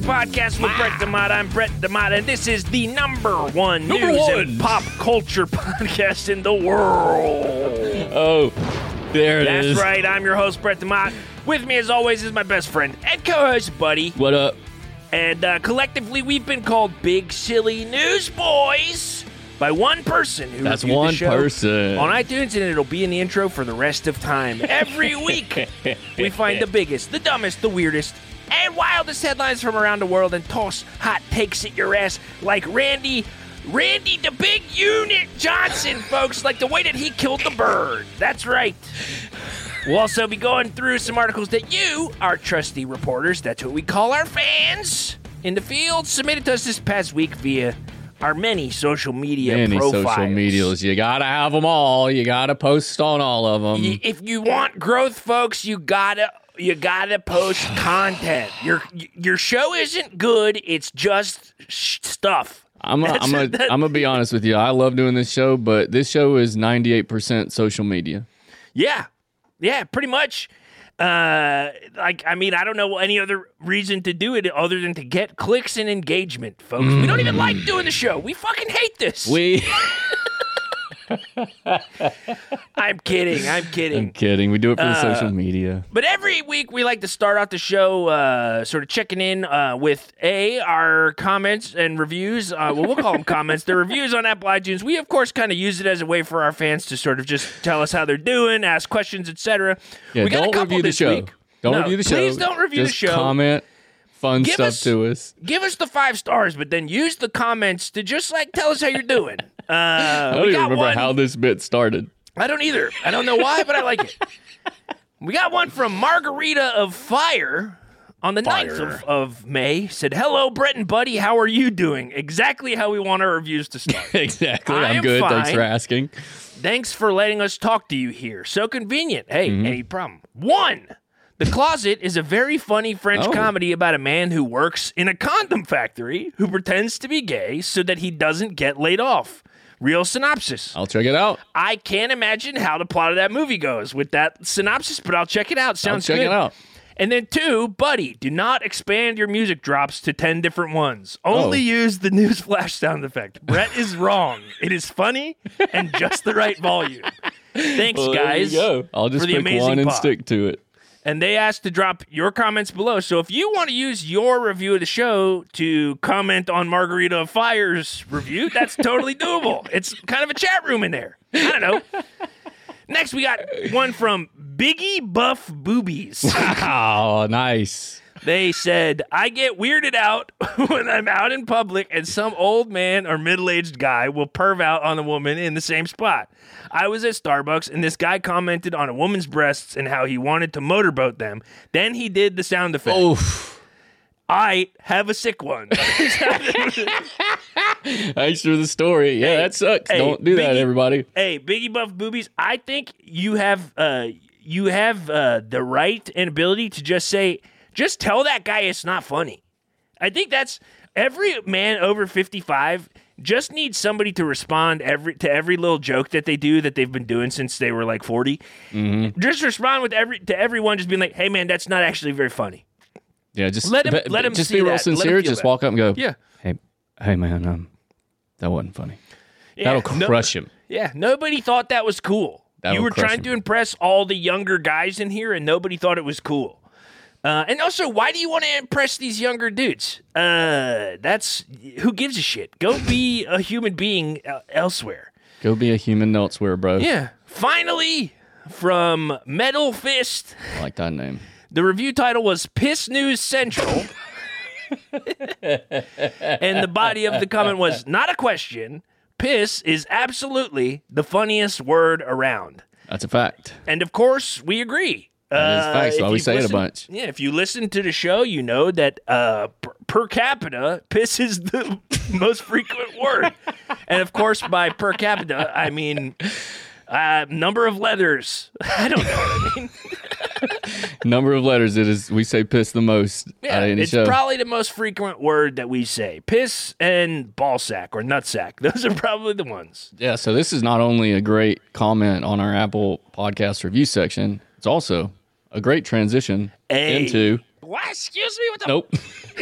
the podcast with Brett DeMott. I'm Brett DeMott, and this is the number one Number news one. and pop culture podcast in the world. Oh, there it That's is. right, I'm your host, Brett DeMott. With me, as always, is my best friend and co-host, Buddy. What up? And uh, collectively, we've been called Big Silly Newsboys by one person who That's reviewed the one show person. on iTunes, and it'll be in the intro for the rest of time. Every week, we find the biggest, the dumbest, the weirdest, and wildest headlines from around the world and toss hot takes at your ass like Randy. Randy the Big Unit Johnson, folks, like the way that he killed the bird. That's right. We'll also be going through some articles that you, our trusty reporters, that's what we call our fans in the field, submitted to us this past week via our many social media Any profiles. social medias. You gotta have them all. You gotta post on all of them. If you want growth, folks, you gotta you gotta post content. Your your show isn't good; it's just sh- stuff. I'm gonna I'm gonna, I'm gonna be honest with you. I love doing this show, but this show is 98% social media. Yeah, yeah, pretty much. Uh, like I mean, I don't know any other reason to do it other than to get clicks and engagement, folks. We don't even like doing the show. We fucking hate this. We. I'm kidding. I'm kidding. I'm kidding. We do it for the Uh, social media. But every week we like to start off the show uh, sort of checking in uh, with A, our comments and reviews. Uh, well, we'll call them comments. They're reviews on Apple iTunes. We, of course, kind of use it as a way for our fans to sort of just tell us how they're doing, ask questions, etc. Yeah, we got a don't couple the this show. week. Don't No, review the show. Please don't review Just the show. comment fun Give stuff us- to us. Give us the five stars, but then use the comments to just like tell us how you're doing. Uh, I don't even remember one. how this bit started. I don't either. I don't know why, but I like it. We got one from Margarita of Fire on the 9th of, of May. Said, Hello, Brett and Buddy. How are you doing? Exactly how we want our reviews to start. exactly. I I'm am good. Thanks for asking. Thanks for letting us talk to you here. So convenient. Hey, Mm-hmm. any problem? One. The Closet is a very funny French Oh. comedy about a man who works in a condom factory who pretends to be gay so that he doesn't get laid off. Real synopsis. I'll check it out. I can't imagine how the plot of that movie goes with that synopsis, but I'll check it out. I'll Sounds check good. it out. And then two, buddy, do not expand your music drops to ten different ones. Only Oh. use the news flash sound effect. Brett is wrong. It is funny and just the right volume. Thanks, Well, there guys. you go. I'll just pick one and pod. stick to it. And they asked to drop your comments below. So if you want to use your review of the show to comment on Margarita of Fire's review, that's totally doable. It's kind of a chat room in there. I don't know. Next, we got one from Biggie Buff Boobies. Oh, nice. They said, I get weirded out when I'm out in public and some old man or middle aged guy will perv out on a woman in the same spot. I was at Starbucks and this guy commented on a woman's breasts and how he wanted to motorboat them. Then he did the sound effect. Oof. I have a sick one. Thanks for the story. Yeah, that sucks. hey, Don't do that, Biggie- everybody. hey, Biggie Buff Boobies, I think you have uh you have uh the right and ability to just say just tell that guy it's not funny. I think that's every man over 55 just needs somebody to respond every to every little joke that they do that they've been doing since they were like 40. Mm-hmm. Just respond with every to everyone just being like, "Hey man, that's not actually very funny." Yeah, just Let him- but- let him just be real that. Sincere. Just that. walk up and go. Yeah. Hey, hey, man. Um, that wasn't funny. Yeah, That'll no- crush him. Yeah, nobody thought that was cool. That'll you were trying him. to impress all the younger guys in here, and nobody thought it was cool. Uh, and also, why do you want to impress these younger dudes? Uh, that's who gives a shit. Go be a human being uh, elsewhere. Go be a human elsewhere, bro. Yeah. Finally, from Metal Fist, I like that name. the review title was Piss News Central. and the body of the comment was not a question. Piss is absolutely the funniest word around. That's a fact. And of course, we agree. That is Uh, facts. if Why we say it a bunch. Yeah, if you listen to the show, you know that uh, per, per capita, piss is the most frequent word. And of course, by per capita, I mean uh, number of letters. I don't know what I mean. Number of letters. It is. We say piss the most Yeah, any it's show. probably the most frequent word that we say. Piss and ball sack or nut sack. Those are probably the ones. yeah. So this is not only a great comment on our Apple Podcast review section. It's also a great transition Hey. into what? Excuse me? What the? Nope.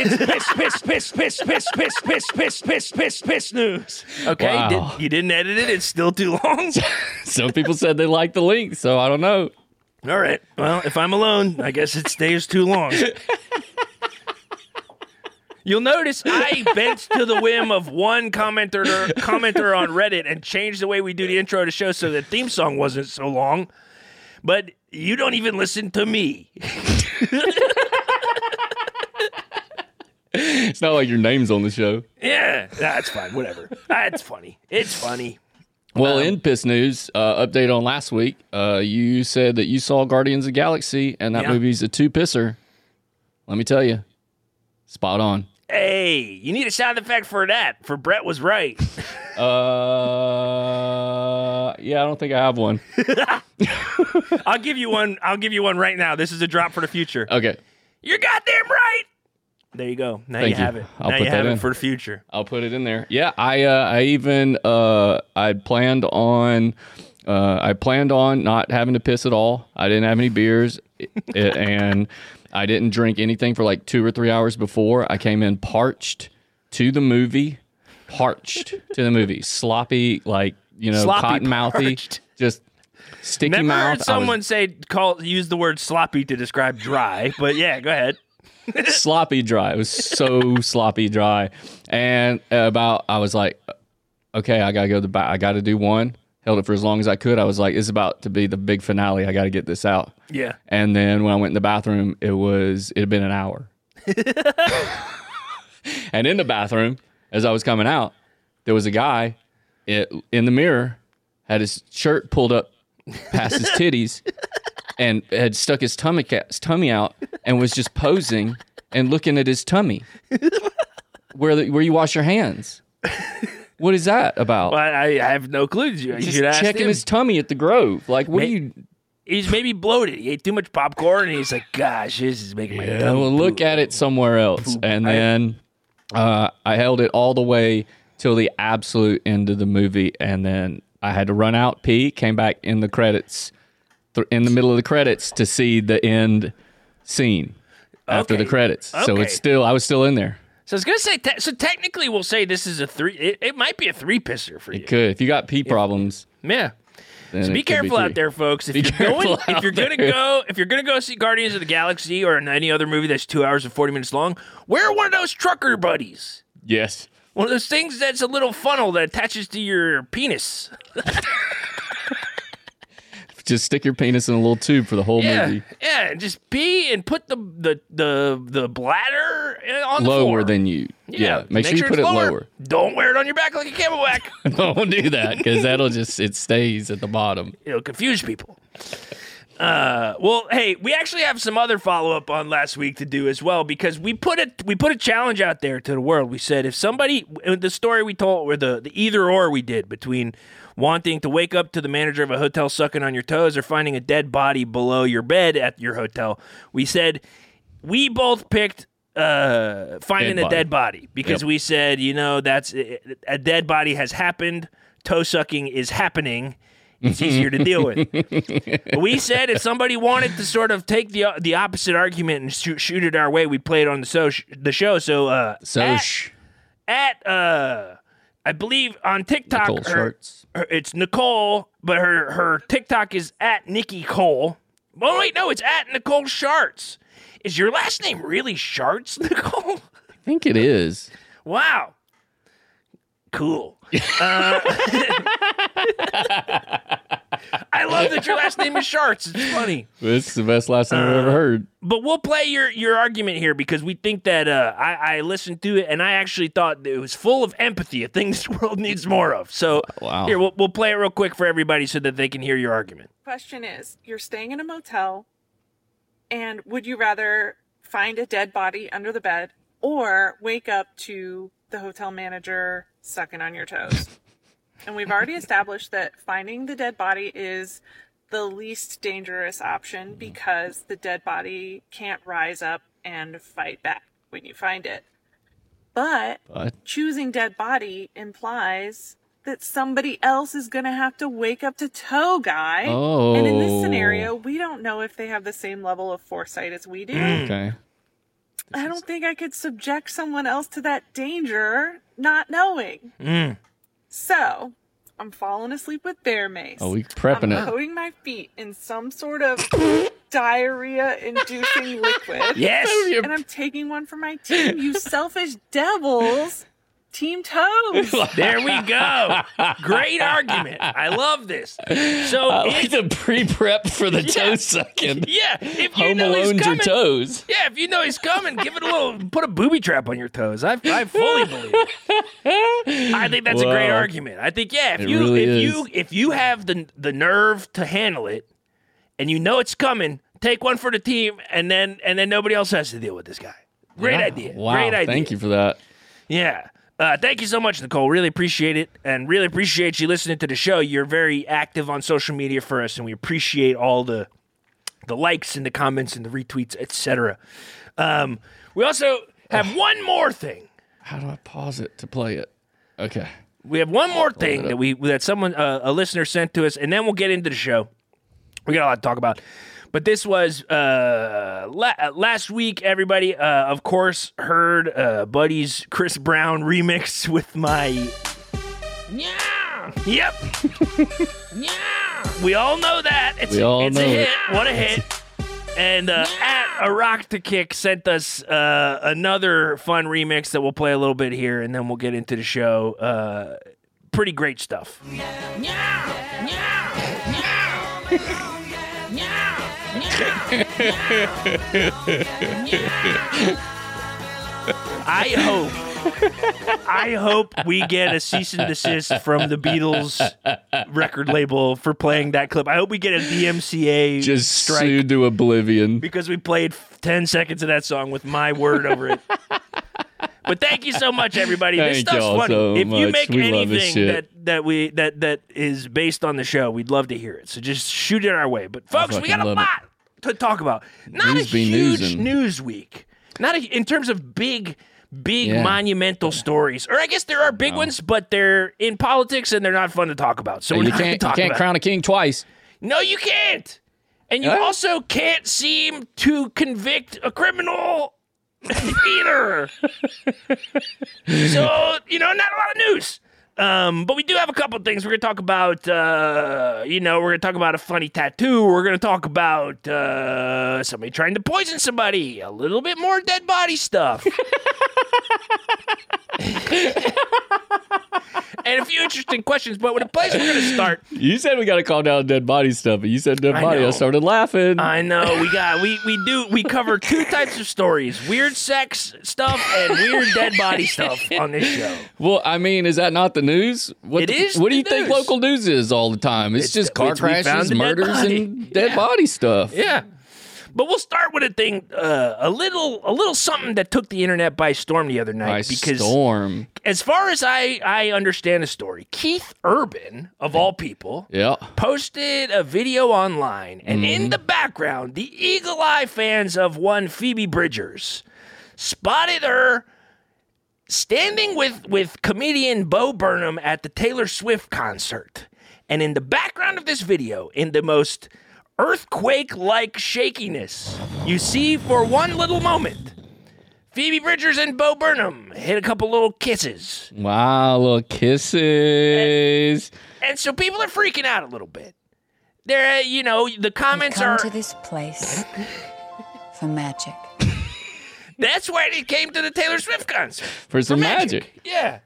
It's piss, piss, piss, piss, piss, piss, piss, piss, piss, piss, piss news. Okay, Wow. did, you didn't edit it. It's still too long. Some people said they liked the link, so I don't know. All right. Well, if I'm alone, I guess it stays too long. You'll notice I bent to the whim of one commenter commenter on Reddit and changed the way we do the intro to show so the theme song wasn't so long. But you don't even listen to me. It's not like your name's on the show. Yeah, that's fine. Whatever. That's funny. It's funny. Well, in Piss News, uh, update on last week, uh, you said that you saw Guardians of the Galaxy and that Yeah. movie's a two pisser. Let me tell you, spot on. Hey, you need a sound effect for that. For Brett was right. Uh, yeah, I don't think I have one. I'll give you one. I'll give you one right now. This is a drop for the future. Okay, You're goddamn right. There you go. Now Thank you you. have it. I'll now put you that have in. it for the future. I'll put it in there. Yeah, I uh, I even uh, I planned on uh, I planned on not having to piss at all. I didn't have any beers, and I didn't drink anything for like two or three hours before. I came in parched to the movie, parched to the movie, sloppy like you know Sloppy cotton mouthy, parched. just sticky Never mouth. heard I was- someone say call use the word sloppy to describe dry, but yeah, go ahead. sloppy dry. It was so sloppy dry. And about, I was like, okay, I gotta go to the back. I gotta do one. Held it for as long as I could. I was like, it's about to be the big finale. I gotta get this out. Yeah. And then when I went in the bathroom, it was it had been an hour. and in the bathroom, as I was coming out, there was a guy it, in the mirror, had his shirt pulled up past his titties, and had stuck his tummy his tummy out, and was just posing and looking at his tummy, where the, where you wash your hands. What is that about? Well, I, I have no clue. You, you just should ask checking him. his tummy at the Grove. Like, what are you? He's maybe bloated. He ate too much popcorn, and he's like, "Gosh, this is making my Yeah, tummy well, look poop." at it somewhere else. And then uh, I held it all the way till the absolute end of the movie, and then I had to run out, pee, came back in the credits, th- in the middle of the credits to see the end scene after the Okay. credits. So Okay. it's still, I was still in there. So I was gonna say. Te- so technically, we'll say this is a three. It, it might be a three pisser for you. Good. If you got pee problems, Yeah. then So be careful out there, folks. If Be you're going, if you're gonna there. go, if you're gonna go see Guardians of the Galaxy or any other movie that's two hours and forty minutes long, wear one of those trucker buddies. Yes. One of those things that's a little funnel that attaches to your penis. Just stick your penis in a little tube for the whole Yeah, movie. yeah. and Just pee and put the the the, the bladder uh, on the Lower floor. than you. Yeah. Make, sure you it's put it lower. Don't wear it on your back like a camelback. Don't do that because that'll just, it stays at the bottom. It'll confuse people. Uh, well, hey, we actually have some other follow up on last week to do as well because we put a we put a challenge out there to the world. We said if somebody the story we told or the the either or we did between wanting to wake up to the manager of a hotel sucking on your toes or finding a dead body below your bed at your hotel, we said we both picked uh, finding Dead a dead body because Yep. we said you know that's a dead body has happened. Toe sucking is happening. It's easier to deal with. we said if somebody wanted to sort of take the the opposite argument and shoot, shoot it our way, we play it on the so the show. So uh, So, at, at uh, I believe on TikTok, Nicole her- her- it's Nicole, but her her TikTok is at Nikki Cole. Oh wait, no, it's at Nicole Sharts. Is your last name really Sharts, Nicole? I think it is. Wow. Cool. Uh, I love that your last name is Sharts. It's funny. This is the best last name I've Uh, ever heard. But we'll play your, your argument here because we think that uh, I, I listened to it and I actually thought that it was full of empathy, a thing this world needs more of. So Wow. here, we'll, we'll play it real quick for everybody so that they can hear your argument. Question is, you're staying in a motel, and would you rather find a dead body under the bed or wake up to the hotel manager sucking on your toes? and we've already established that finding the dead body is the least dangerous option mm-hmm. because the dead body can't rise up and fight back when you find it. But But choosing dead body implies that somebody else is going to have to wake up to toe guy. Oh. And in this Oh. scenario, we don't know if they have the same level of foresight as we do. Mm. mm. okay. I don't think I could subject someone else to that danger not knowing. Mm. So, I'm falling asleep with bear mace. Oh, we prepping I'm it. coating my feet in some sort of diarrhea-inducing liquid. Yes. And I'm taking one for my team. You selfish devils. Team toes. There we go. Great argument. I love this. So, I like if- the pre-prep for the toe sucking. yeah, if you Home know he's alone your coming, toes. yeah, if you know he's coming, give it a little, put a booby trap on your toes. I, I fully believe. It. I think that's a great argument. I think yeah, if It you really if is. you if you have the the nerve to handle it, and you know it's coming, take one for the team, and then and then nobody else has to deal with this guy. Great Yeah. idea. Wow. Great idea. Thank you for that. Yeah. Uh, thank you so much, Nicole. Really appreciate it, and really appreciate you listening to the show. You're very active on social media for us, and we appreciate all the the likes and the comments and the retweets, etc. Um, we also have one more thing. How do I pause it to play it? Okay. We have one more thing that we that someone uh, a listener sent to us, and then we'll get into the show. We got a lot to talk about. But this was uh, la- last week. Everybody, uh, of course, heard uh, Buddy's Chris Brown remix with my. Yeah. Yep. yeah. We all know that. It's, We all it's know a it. hit. What a hit. And uh, at a rock to kick sent us uh, another fun remix that we'll play a little bit here, and then we'll get into the show. Uh, pretty great stuff. I hope, I hope we get a cease and desist from the Beatles record label for playing that clip. I hope we get a DMCA Just strike sued to oblivion. because we played 10 seconds of that song with my word over it. But thank you so much, everybody. this Thank stuff's funny. so if you make We love this anything shit. that, that we that that is based on the show, we'd love to hear it. So just shoot it our way. But folks, we got a lot. it. To talk about. Not News a be huge newsin'. news week. Not a, in terms of big, big Yeah. monumental stories. Or I guess there are big ones, but they're in politics and they're not fun to talk about. So we're You not can't, you can't about it. crown a king twice. No, you can't. And you Huh? also can't seem to convict a criminal either. so, you know, not a lot of news. Um, but we do have a couple things. We're going to talk about, uh, you know, we're going to talk about a funny tattoo. We're going to talk about uh, somebody trying to poison somebody. A little bit more dead body stuff. and a few interesting questions. But with the place we're going to start, You said we got to calm down dead body stuff, but you said dead I body. I started laughing. I know we got we we do we cover two types of stories: weird sex stuff and weird dead body stuff on this show. well, I mean, is that not the news? What It the- is What do you think local news is all the time? It's, It's just car it's we found crashes, a dead murders, and dead Yeah. body stuff. Yeah, but we'll start with a thing uh, a little a little something that took the internet by storm the other night By because storm. as far as I I understand the story, Keith Urban of all people. Yeah. Posted a video online, and in the background, the eagle eye fans of one Phoebe Bridgers spotted her standing with with comedian Bo Burnham at the Taylor Swift concert. And in the background of this video, in the most earthquake-like shakiness, you see for one little moment, Phoebe Bridgers and Bo Burnham hit a couple little kisses. Wow, little kisses. And so people are freaking out a little bit. They're, uh, you know, the comments Come are. to this place for magic. That's why they came to the Taylor Swift concert. For some magic. Yeah.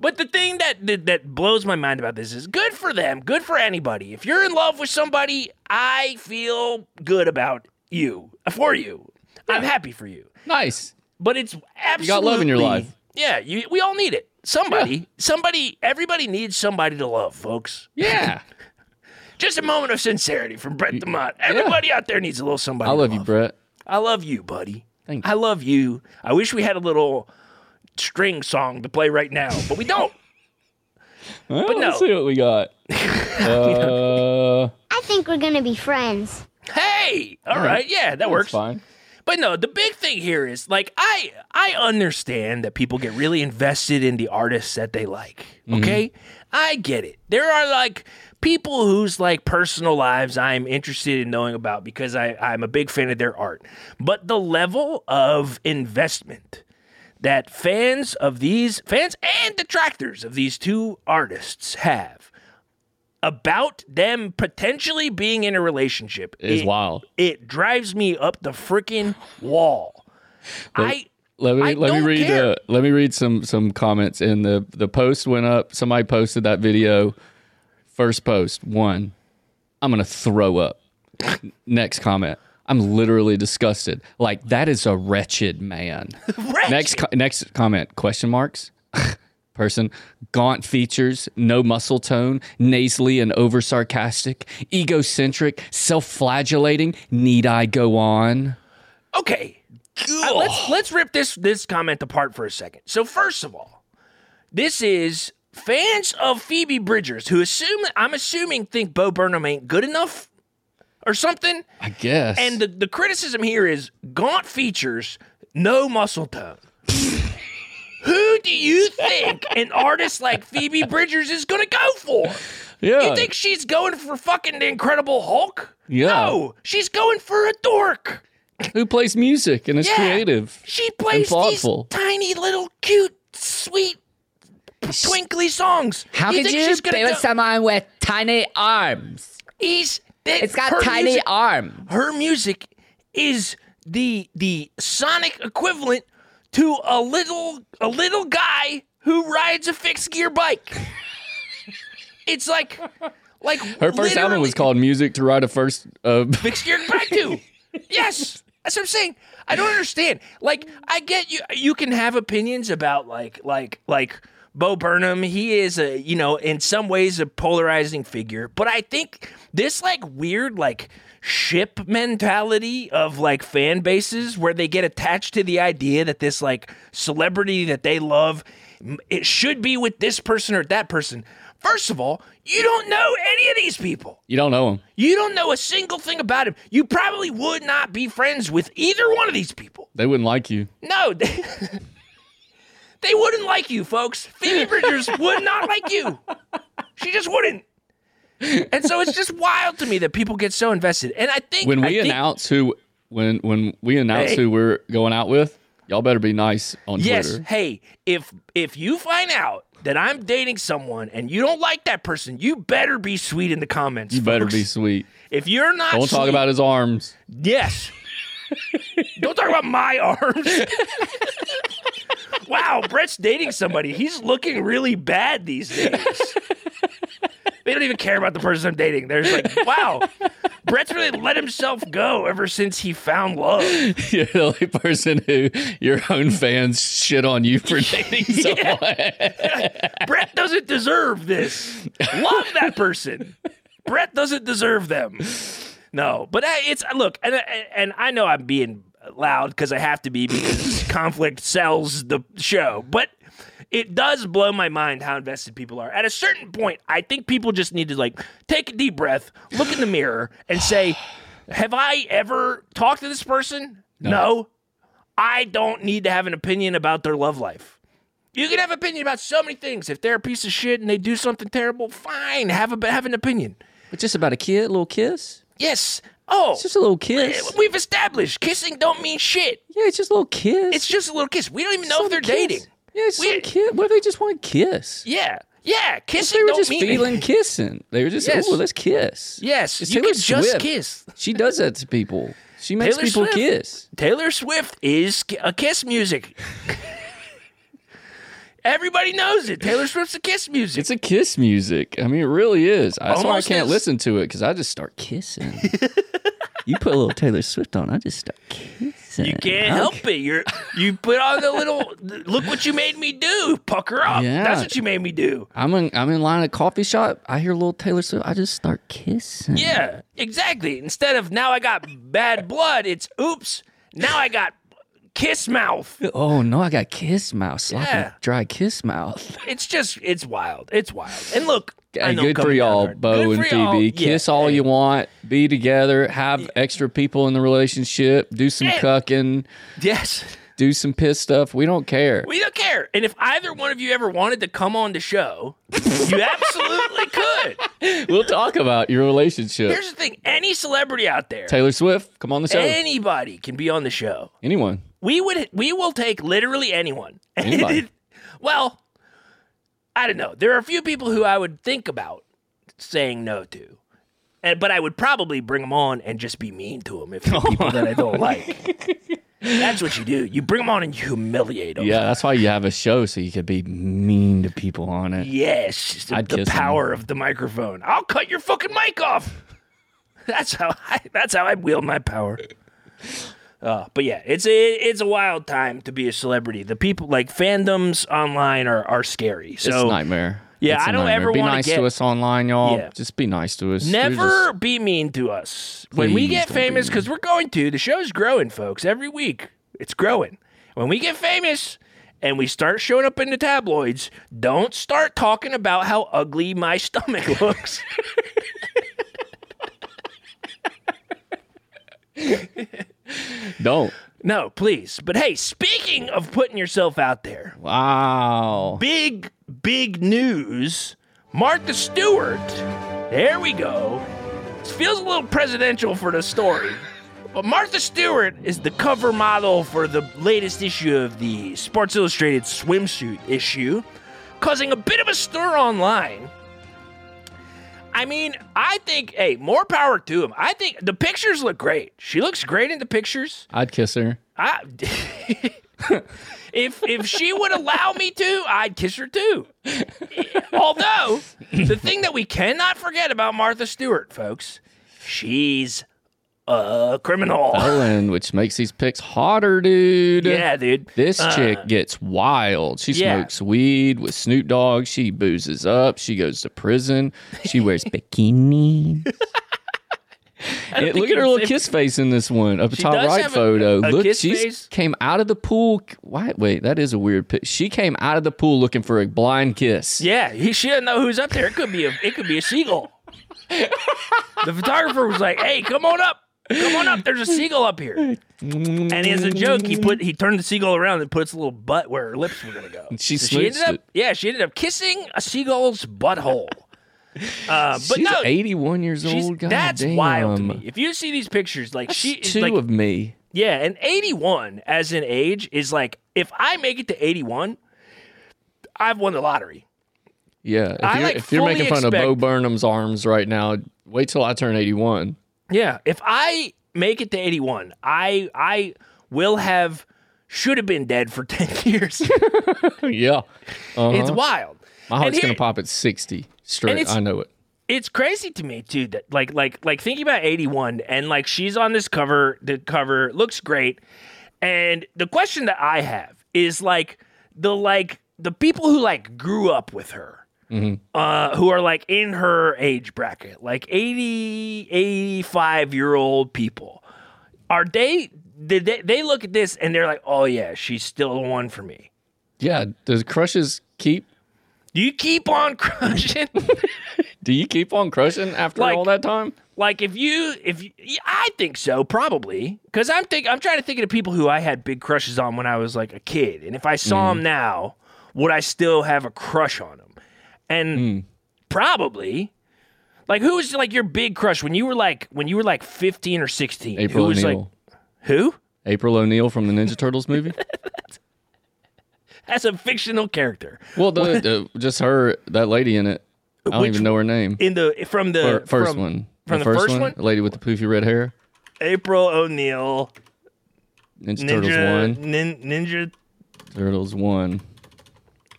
But the thing that, that that blows my mind about this is good for them, good for anybody. If you're in love with somebody, I feel good about you, for you. I'm happy for you. Nice. But it's absolutely You got love in your life. Yeah, you, we all need it. Somebody, somebody, everybody needs somebody to love, folks. Yeah. Just a moment of sincerity from Brett DeMott. Everybody out there needs a little somebody. I to love you, Brett. I love you, buddy. Thank I love you. I wish we had a little string song to play right now, but we don't. Well, But no. Let's see what we got. uh, I think we're gonna be friends. Hey, all right, yeah, that that's works. fine. But no, the big thing here is like I I understand that people get really invested in the artists that they like. Okay? I get it. There are like people whose like personal lives I'm interested in knowing about because I, I'm a big fan of their art. But the level of investment that fans of these fans and detractors of these two artists have about them potentially being in a relationship Is it- wild. It drives me up the freaking wall. I Let me I let me read uh, let me read some some comments in the the post went up. Somebody posted that video. First post one. I'm gonna throw up. Next comment. I'm literally disgusted. Like that is a wretched man. Wretched. Next co- next comment. Question marks. Person. Gaunt features, no muscle tone, nasally and over sarcastic, egocentric, self flagellating. Need I go on? Okay. Uh, let's let's rip this this comment apart for a second. So first of all, this is fans of Phoebe Bridgers who assume I'm assuming think Bo Burnham ain't good enough or something. I guess. And the, the criticism here is gaunt features, no muscle tone. Who do you think an artist like Phoebe Bridgers is gonna go for? yeah. You think she's going for fucking the Incredible Hulk? Yeah. No, she's going for a dork. who plays music and is Yeah. creative. She plays these thoughtful. tiny little cute, sweet, twinkly songs. How you could think you she's gonna be with go- someone with tiny arms? He's that- It's got tiny music- arms. Her music is the the sonic equivalent to a little a little guy who rides a fixed gear bike. It's like like Her first album was called Music to Ride a First. Uh, fixed gear bike to." Yes, that's what I'm saying. I don't understand. Like, I get you. You can have opinions about like like like Bo Burnham. He is a you know in some ways a polarizing figure, but I think this like weird like ship mentality of like fan bases where they get attached to the idea that this like celebrity that they love it should be with this person or that person. First of all, you don't know any of these people. you don't know him. You don't know a single thing about him. You probably would not be friends with either one of these people. They wouldn't like you. No, they, wouldn't like you, folks. Phoebe Bridgers would not like you. She just wouldn't. And so it's just wild to me that people get so invested. And I think When we think- announce who, when when we announce Hey. who we're going out with, y'all better be nice on yes, Twitter. Yes. Hey, if if you find out that I'm dating someone and you don't like that person, you better be sweet in the comments. You better be sweet. If you're not, Don't talk about his arms. Yes. Don't talk about my arms. wow, Brett's dating somebody. He's looking really bad these days. They don't even care about the person I'm dating. They're just like, wow, Brett's really let himself go ever since he found love. You're the only person who your own fans shit on you for dating someone. Brett doesn't deserve this. Love that person. Brett doesn't deserve them. No, but uh, it's look, and and I know I'm being loud because I have to be because conflict sells the show, but it does blow my mind how invested people are. At a certain point, I think people just need to like take a deep breath, look in the mirror, and say, "Have I ever talked to this person? no. I don't need to have an opinion about their love life." You can have an opinion about so many things. If they're a piece of shit and they do something terrible, fine, have a have an opinion. But just about a kid, a little kiss. Yes. Oh, It's just a little kiss. we've established kissing don't mean shit. Yeah, it's just a little kiss. It's just a little kiss. We don't even know if they're kiss. dating. Yeah, it's We- some kid. What if they just want to kiss? Yeah, yeah. Kissing They were just feeling anything. kissing. They were just, Yes. oh, let's kiss. Yes, It's you Taylor can just Swift. kiss. She does that to people. She makes Taylor people Swift. kiss. Taylor Swift is a kiss music. Everybody knows it. Taylor Swift's a kiss music. It's a kiss music. I mean, it really is. That's why I can't is. listen to it because I just start kissing. you put a little Taylor Swift on, I just start kissing. you can't help it. You're you put on the little look what you made me do. Pucker up. Yeah. That's what you made me do. I'm in, I'm in line at a coffee shop. I hear a little Taylor Swift. I just start kissing. Yeah, exactly. Instead of now I got bad blood, it's oops. Now I got kiss mouth. Oh no, I got kiss mouth, sloppy Yeah. dry kiss mouth. It's just it's wild. It's wild. And look, Hey, good for y'all. Bo and. Phoebe. Yeah, Kiss all you want. Be together. Have extra people in the relationship. Do some Yeah. cucking. Yes. Do some piss stuff. We don't care. We don't care. And if either one of you ever wanted to come on the show, you absolutely could. we'll talk about your relationship. Here's the thing any celebrity out there, Taylor Swift, come on the show. anybody can be on the show. Anyone. We would we will take literally anyone. Anybody. well, I don't know. There are a few people who I would think about saying no to. And, but I would probably bring them on and just be mean to them if they're oh people that I don't like. That's what you do. You bring them on and you humiliate them. Yeah, that's why you have a show so you could be mean to people on it. Yes, the, the power of the microphone. I'll cut your fucking mic off. That's how I. That's how I wield my power. Uh, but yeah, it's a it's a wild time to be a celebrity. The people like fandoms online are are scary. So it's a nightmare. Yeah, It's I don't nightmare. ever Be nice get- to us online, y'all. Yeah. Just be nice to us. Never just- be mean to us. when we get famous, because we're going to, the show's growing, folks. Every week, it's growing. When we get famous and we start showing up in the tabloids, don't start talking about how ugly my stomach looks. don't. no, please. But hey, speaking of putting yourself out there, Wow. big, big news. Martha Stewart. There we go. This feels a little presidential for the story. But Martha Stewart is the cover model for the latest issue of the Sports Illustrated swimsuit issue, causing a bit of a stir online. I mean, I think, hey, more power to him. I think the pictures look great. She looks great in the pictures. I'd kiss her. I, if if she would allow me to, I'd kiss her too. Although the thing that we cannot forget about Martha Stewart, folks, she's a criminal. Ellen, which makes these pics hotter, dude. Yeah, dude. This Uh, chick gets wild. She yeah. smokes weed with Snoop Dogg. She boozes up. She goes to prison. She wears bikini. I don't Yeah, think look at her little kiss face in this one. Up top right a- photo. a look, she came out of the pool. Why? Wait, that is a weird pic. She came out of the pool looking for a blind kiss. Yeah, he she didn't know who's up there. It could be a it could be a seagull. the photographer was like, "Hey, come on up." Come on up. There's a seagull up here. And as a joke, he put he turned the seagull around and put its little butt where her lips were gonna go. She she ended up, it. yeah, she ended up kissing a seagull's butthole. Uh, but She's no, 81 years old. God that's damn. wild to me. If you see these pictures, like That's she is two like, of me. yeah, and 81 as an age is like if I make it to 81, I've won the lottery. Yeah. If I, you're, like, if you're making fun of Bo Burnham's arms right now, wait till I turn 81. Yeah, if I make it to 81, I I will have should have been dead for 10 years. yeah. Uh-huh. It's wild. My heart's going to pop at 60 straight. I know it. It's crazy to me too that like like like thinking about 81 and like she's on this cover, the cover looks great. And the question that I have is like the like the people who like grew up with her. Uh, who are like in her age bracket, like 80, 85 year old people. Are they, did they, they look at this and they're like, oh yeah, she's still the one for me. Yeah. Does crushes keep? Do you keep on crushing? Do you keep on crushing after Like- all that time? like if you if you, I think so probably because I'm think I'm trying to think of the people who I had big crushes on when I was like a kid, and if I saw them now, would I still have a crush on them? And hmm. probably. Like who was like your big crush when you were like when you were like 15 or 16? April who was O'Neil. like who? April O'Neil from the Ninja Turtles movie. That's a fictional character. well, the, the, just her, that lady in it. I don't Which- even know her name. In the from the Fir- first from one. from the first one? The lady with the poofy red hair. April O'Neil, Ninja, Turtles one. nin, Ninja Turtles one.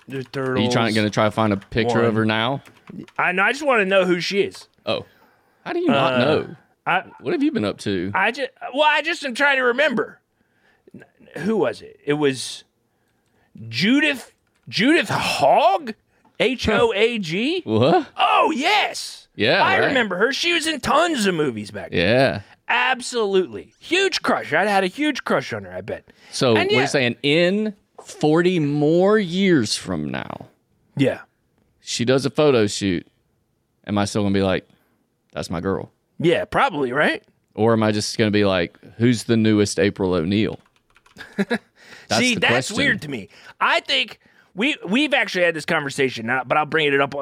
Turtles. Are you trying gonna try to find a picture of her now? I know. I just want to know who she is. Oh, how do you not Uh, know? I What have you been up to? I just well, I just am trying to remember. Who was it? It was Judith Judith Hoag, H O A G. What? Oh yes, Yeah, I right. remember her. She was in tons of movies back then. Yeah. Absolutely, huge crush. I had a huge crush on her. I bet. So And we're yeah. saying in forty more years from now, Yeah, she does a photo shoot am I still gonna be like, that's my girl? Yeah, probably right. Or am I just gonna be like, who's the newest April O'Neil? That's See, that's question. weird to me. I think we we've actually had this conversation, but I'll bring it up.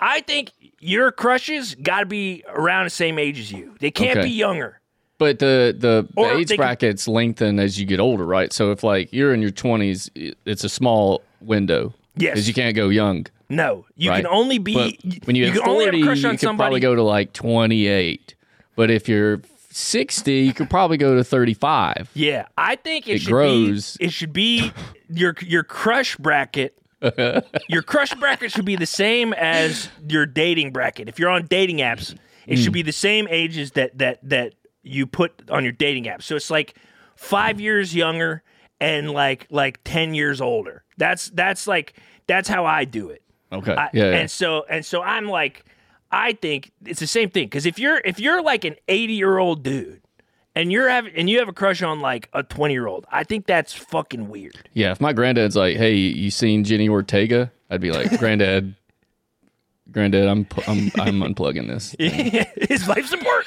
I think your crushes got to be around the same age as you. They can't Okay. be younger. But the the, the age brackets lengthen as you get older, right? So if like you're in your 20s, it's a small window. Yes. because you can't go young. No, you right? can only be. But when you, you can have 40, a crush you somebody. probably go to like 28. But if you're 60, you could probably go to 35. Yeah, I think it, It should grows. be. It should be your your crush bracket. your crush bracket should be the same as your dating bracket. If you're on dating apps, it Hmm. should be the same ages that that that you put on your dating app. So it's like five years younger and like like ten years older. That's that's like that's how I do it. Okay. I, yeah. yeah. And so and so I'm like, I think it's the same thing because if you're if you're like an 80 year old dude and you're having and you have a crush on like a 20 year old, I think that's fucking weird. yeah. If my granddad's like, hey, you seen Jenny Ortega? I'd be like, granddad, granddad, I'm, I'm, I'm unplugging this. his life support.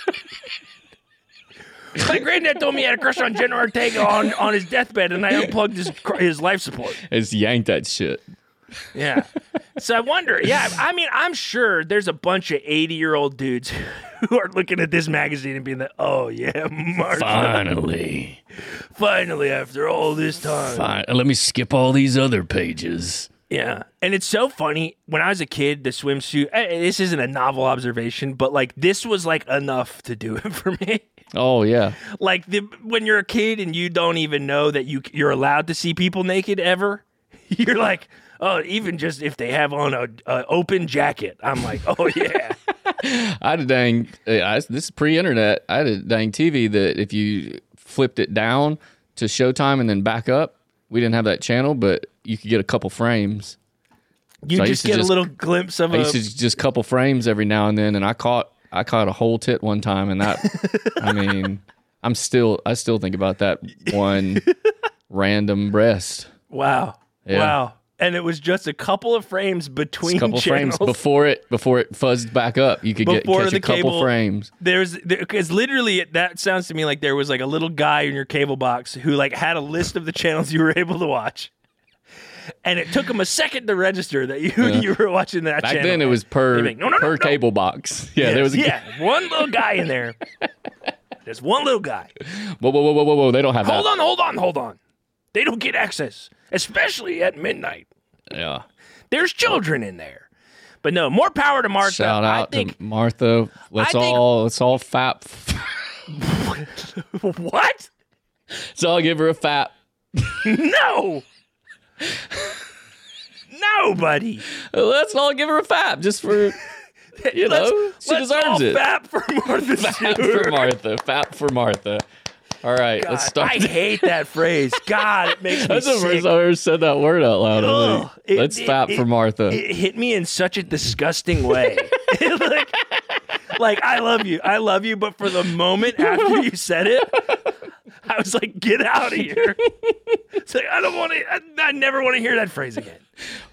My granddad told me he had a crush on Jenna Ortega on, on his deathbed, and I unplugged his his life support. It's yanked that shit. Yeah. So I wonder. Yeah, I mean, I'm sure there's a bunch of 80 year old dudes who are looking at this magazine and being like, "Oh yeah, Martha, Finally. finally after all this time." Fine. Let me skip all these other pages. Yeah. And it's so funny. When I was a kid, the swimsuit, eh, this isn't a novel observation, but like this was like enough to do it for me. Oh, yeah. like the, when you're a kid and you don't even know that you you're allowed to see people naked ever, you're like, oh, even just if they have on a, a open jacket, I'm like, oh yeah, I had a dang. I, this is pre-internet. I had a dang TV that if you flipped it down to Showtime and then back up, we didn't have that channel, but you could get a couple frames. you So just get a little glimpse of I a. used to just couple frames every now and then, and I caught I caught a whole tit one time, and that I mean, I'm still I still think about that one random breast. wow, Yeah. wow, and it was just a couple of frames between A couple channels. frames before it before it fuzzed back up. You could get catch a couple cable- frames. There's because literally that sounds to me like there was like a little guy in your cable box who like had a list of the channels you were able to watch, and it took him a second to register that you you were watching that Back channel. then, it was per like, "No, no, per no." cable box. Yeah, there was a yeah, one little guy in there. There's one little guy. whoa whoa whoa whoa whoa. They don't have Hold that. on, hold on, hold on. They don't get access, especially at midnight. Yeah. There's children in there. But no, more power to Martha. Shout out I think to Martha. Let's think- all let's all fap. what? Let's all give her a fap. No. Nobody. Let's all give her a fap just for you know Let's- she let's deserves all it. Fap for Martha Fap Stewart. for Martha. Fap for Martha. All right, God, let's start. I hate that phrase. God, it makes me That's the sick. first I ever said that word out loud. Ugh. It- let's it- fap it- for Martha. It hit me in such a disgusting way. like, like, I love you. I love you. But for the moment after you said it, I was like, get out of here. It's like, I don't want to, I, I never want to hear that phrase again.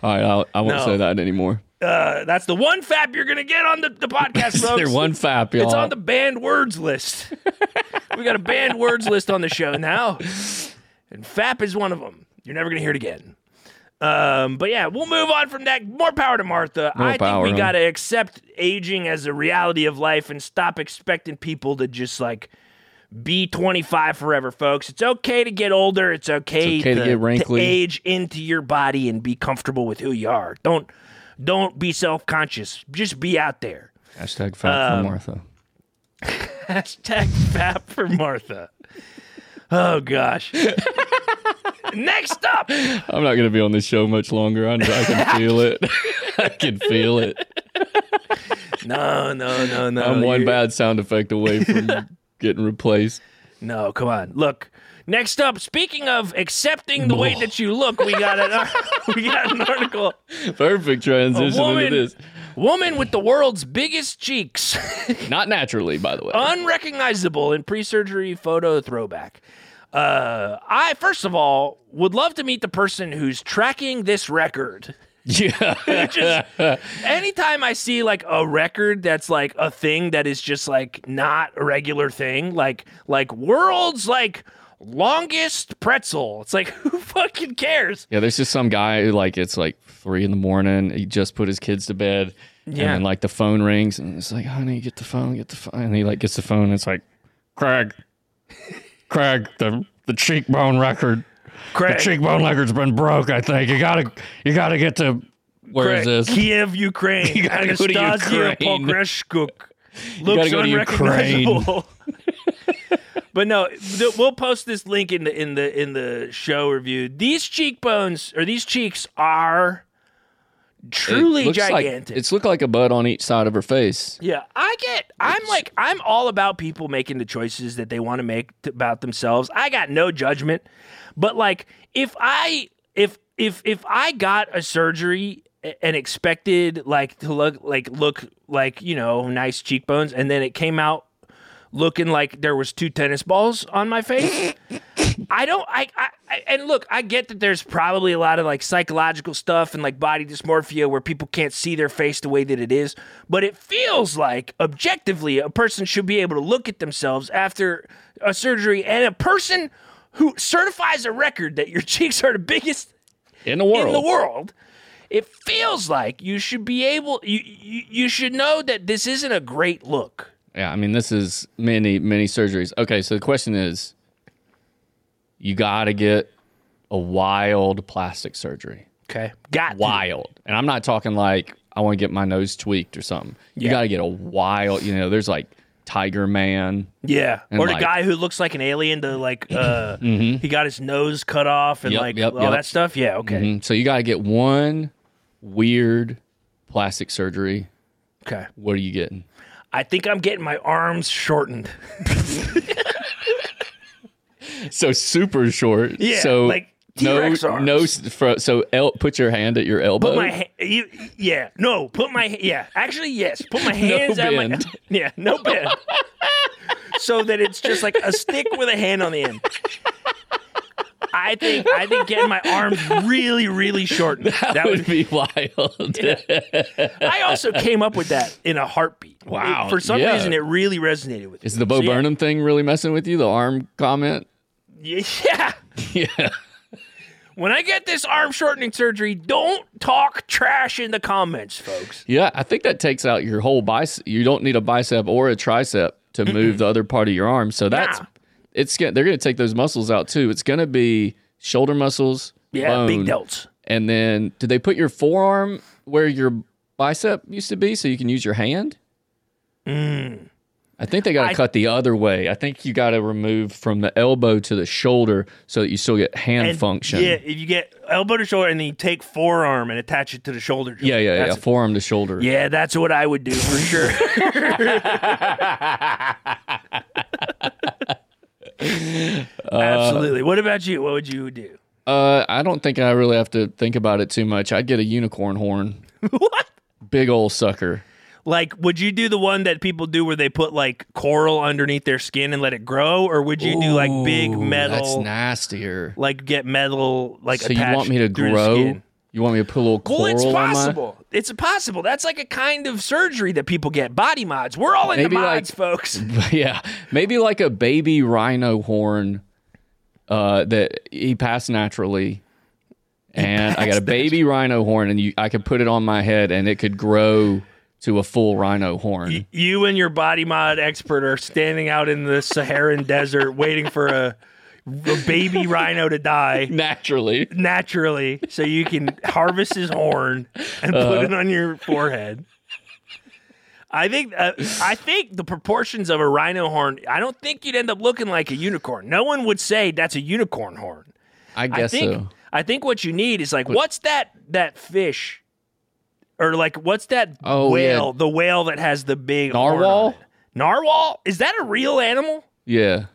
all right, I'll, I won't No. say that anymore. Uh, that's the one fap you're going to get on the, the podcast, folks. There one fap, y'all. It's on the banned words list. we got a banned words list on the show now, and FAP is one of them. You're never gonna hear it again. Um, but yeah, we'll move on from that. More power to Martha. More I power, think we huh? gotta accept aging as a reality of life and stop expecting people to just like be 25 forever, folks. It's okay to get older. It's okay, It's okay to get wrinkly. age into your body and be comfortable with who you are. Don't don't be self conscious. Just be out there. Hashtag fap Um, for Martha. Hashtag fap for Martha. Oh gosh. Next up, I'm not going to be on this show much longer. I, I can feel it. I can feel it. no, no, no, no. I'm one bad sound effect away from getting replaced. No, come on. Look. Next up, speaking of accepting the way that you look, we got an we got an article. Perfect transition woman- into this. Woman with the world's biggest cheeks, Not naturally, by the way. unrecognizable in pre-surgery photo throwback. Uh, I first of all would love to meet the person who's tracking this record. Yeah. just anytime I see like a record that's like a thing that is just like not a regular thing, like like world's like longest pretzel. It's like who fucking cares? Yeah, there's just some guy who like it's like three in the morning. He just put his kids to bed. And Yeah. then like the phone rings and it's like, honey, get the phone, get the phone. And he like gets the phone and it's like, Craig, Craig, the the cheekbone record. Craig, The cheekbone record's been broke, I think. You gotta you gotta get to where is Craig, this? Kiev, Ukraine. You gotta go to Anastasia Ukraine. Pokreshchuk. gotta Looks go to Ukraine. but no, th- we'll post this link in the in the in the show review. These cheekbones or these cheeks are truly It looks like- gigantic. it's looked like a bud on each side of her face. Yeah, I get. I'm like, I'm all about people making the choices that they want to make t- about themselves. I got no judgment, but like, if I if if if I got a surgery and expected like to look like look like you know nice cheekbones, and then it came out looking like there was two tennis balls on my face. I don't. I, I. And look, I get that there's probably a lot of like psychological stuff and like body dysmorphia where people can't see their face the way that it is. But it feels like objectively a person should be able to look at themselves after a surgery, and a person who certifies a record that your cheeks are the biggest In the world. in the world. It feels like you should be able. You, you you should know that this isn't a great look. Yeah, I mean, this is many, many surgeries. Okay, so the question is you got to get a wild plastic surgery. Okay, got to. Wild. And I'm not talking like I want to get my nose tweaked or something. You Yeah. got to get a wild, you know, there's like Tiger Man. Yeah, And or the like- Mm-hmm. guy who looks like an alien. To like, uh, he got his nose cut off and Yep, like yep, all yep. that stuff. Yeah, okay, Mhm. So you got to get one weird plastic surgery. okay. What are you getting? I think I'm getting my arms shortened. So super short. Yeah, so like no, T-Rex arms. no. fro- So el- put your hand at your elbow. Put my ha- you, yeah, no, put my yeah. Actually, yes, put my hands at my yeah, no bend. so that it's just like a stick with a hand on the end. I think I think getting my arms really really shortened. that, That would be wild. I also came up with that in a heartbeat. Wow, It- for some yeah. reason, it really resonated with me. Is the Bo So, yeah. Burnham thing really messing with you? The arm comment? Yeah. Yeah. When I get this arm shortening surgery, don't talk trash in the comments, folks. Yeah, I think that takes out your whole bicep. You don't need a bicep or a tricep to move the other part of your arm. So that's Nah. it's they're going to take those muscles out too. It's going to be shoulder muscles, Yeah, big delts. and then did they put your forearm where your bicep used to be so you can use your hand? Mm. I think they got to cut the other way. I think you got to remove from the elbow to the shoulder so that you still get hand And, function. Yeah, if you get elbow to shoulder and then you take forearm and attach it to the shoulder. joint. yeah, yeah, yeah. That's- Forearm to shoulder. Yeah, that's what I would do for sure. Absolutely. What about you? What would you do? Uh, I don't think I really have to think about it too much. I'd get a unicorn horn. what? Big old sucker. Like, would you do the one that people do where they put like coral underneath their skin and let it grow, or would you do like big metal? That's nastier. like get metal like so you want me to grow? You want me to put a little coral Well, it's on my? possible. It's possible. That's like a kind of surgery that people get. Body mods. We're all into Maybe like- mods, folks. yeah, maybe like a baby rhino horn uh, that he passed naturally. And I got a baby rhino horn, and you, I could put it on my head, and it could grow to a full rhino horn. You and your body mod expert are standing out in the Saharan desert waiting for a, a baby rhino to die naturally. naturally so you can harvest his horn and Uh-huh. put it on your forehead. I think uh, I think the proportions of a rhino horn, I don't think you'd end up looking like a unicorn. No one would say that's a unicorn horn. I guess I think so. I think what you need is like what's that that fish or like what's that Oh, whale? yeah. The whale that has the big Narwhal? Narwhal? Is that a real animal? Yeah.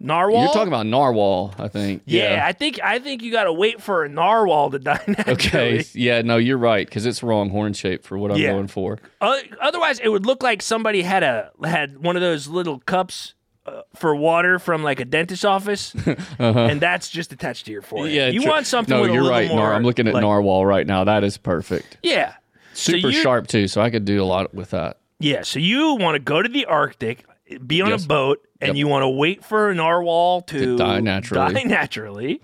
Narwhal? You're talking about narwhal, I think. yeah, I think I think you got to wait for a narwhal to die naturally. Okay. Yeah, no, you're right because it's wrong horn shape for what I'm Yeah. going for. O- Otherwise, it would look like somebody had a had one of those little cups uh, for water from like a dentist's office, and that's just attached to your forehead. Uh-huh. Yeah, you true. want something. No, with you're little right. More, Nar- I'm looking at like- narwhal right now. That is perfect. Yeah, Super you- sharp too, so I could do a lot with that. Yeah, so you want to go to the Arctic, be on Yes. a boat, and Yep. you want to wait for a narwhal to, To die naturally. Die naturally.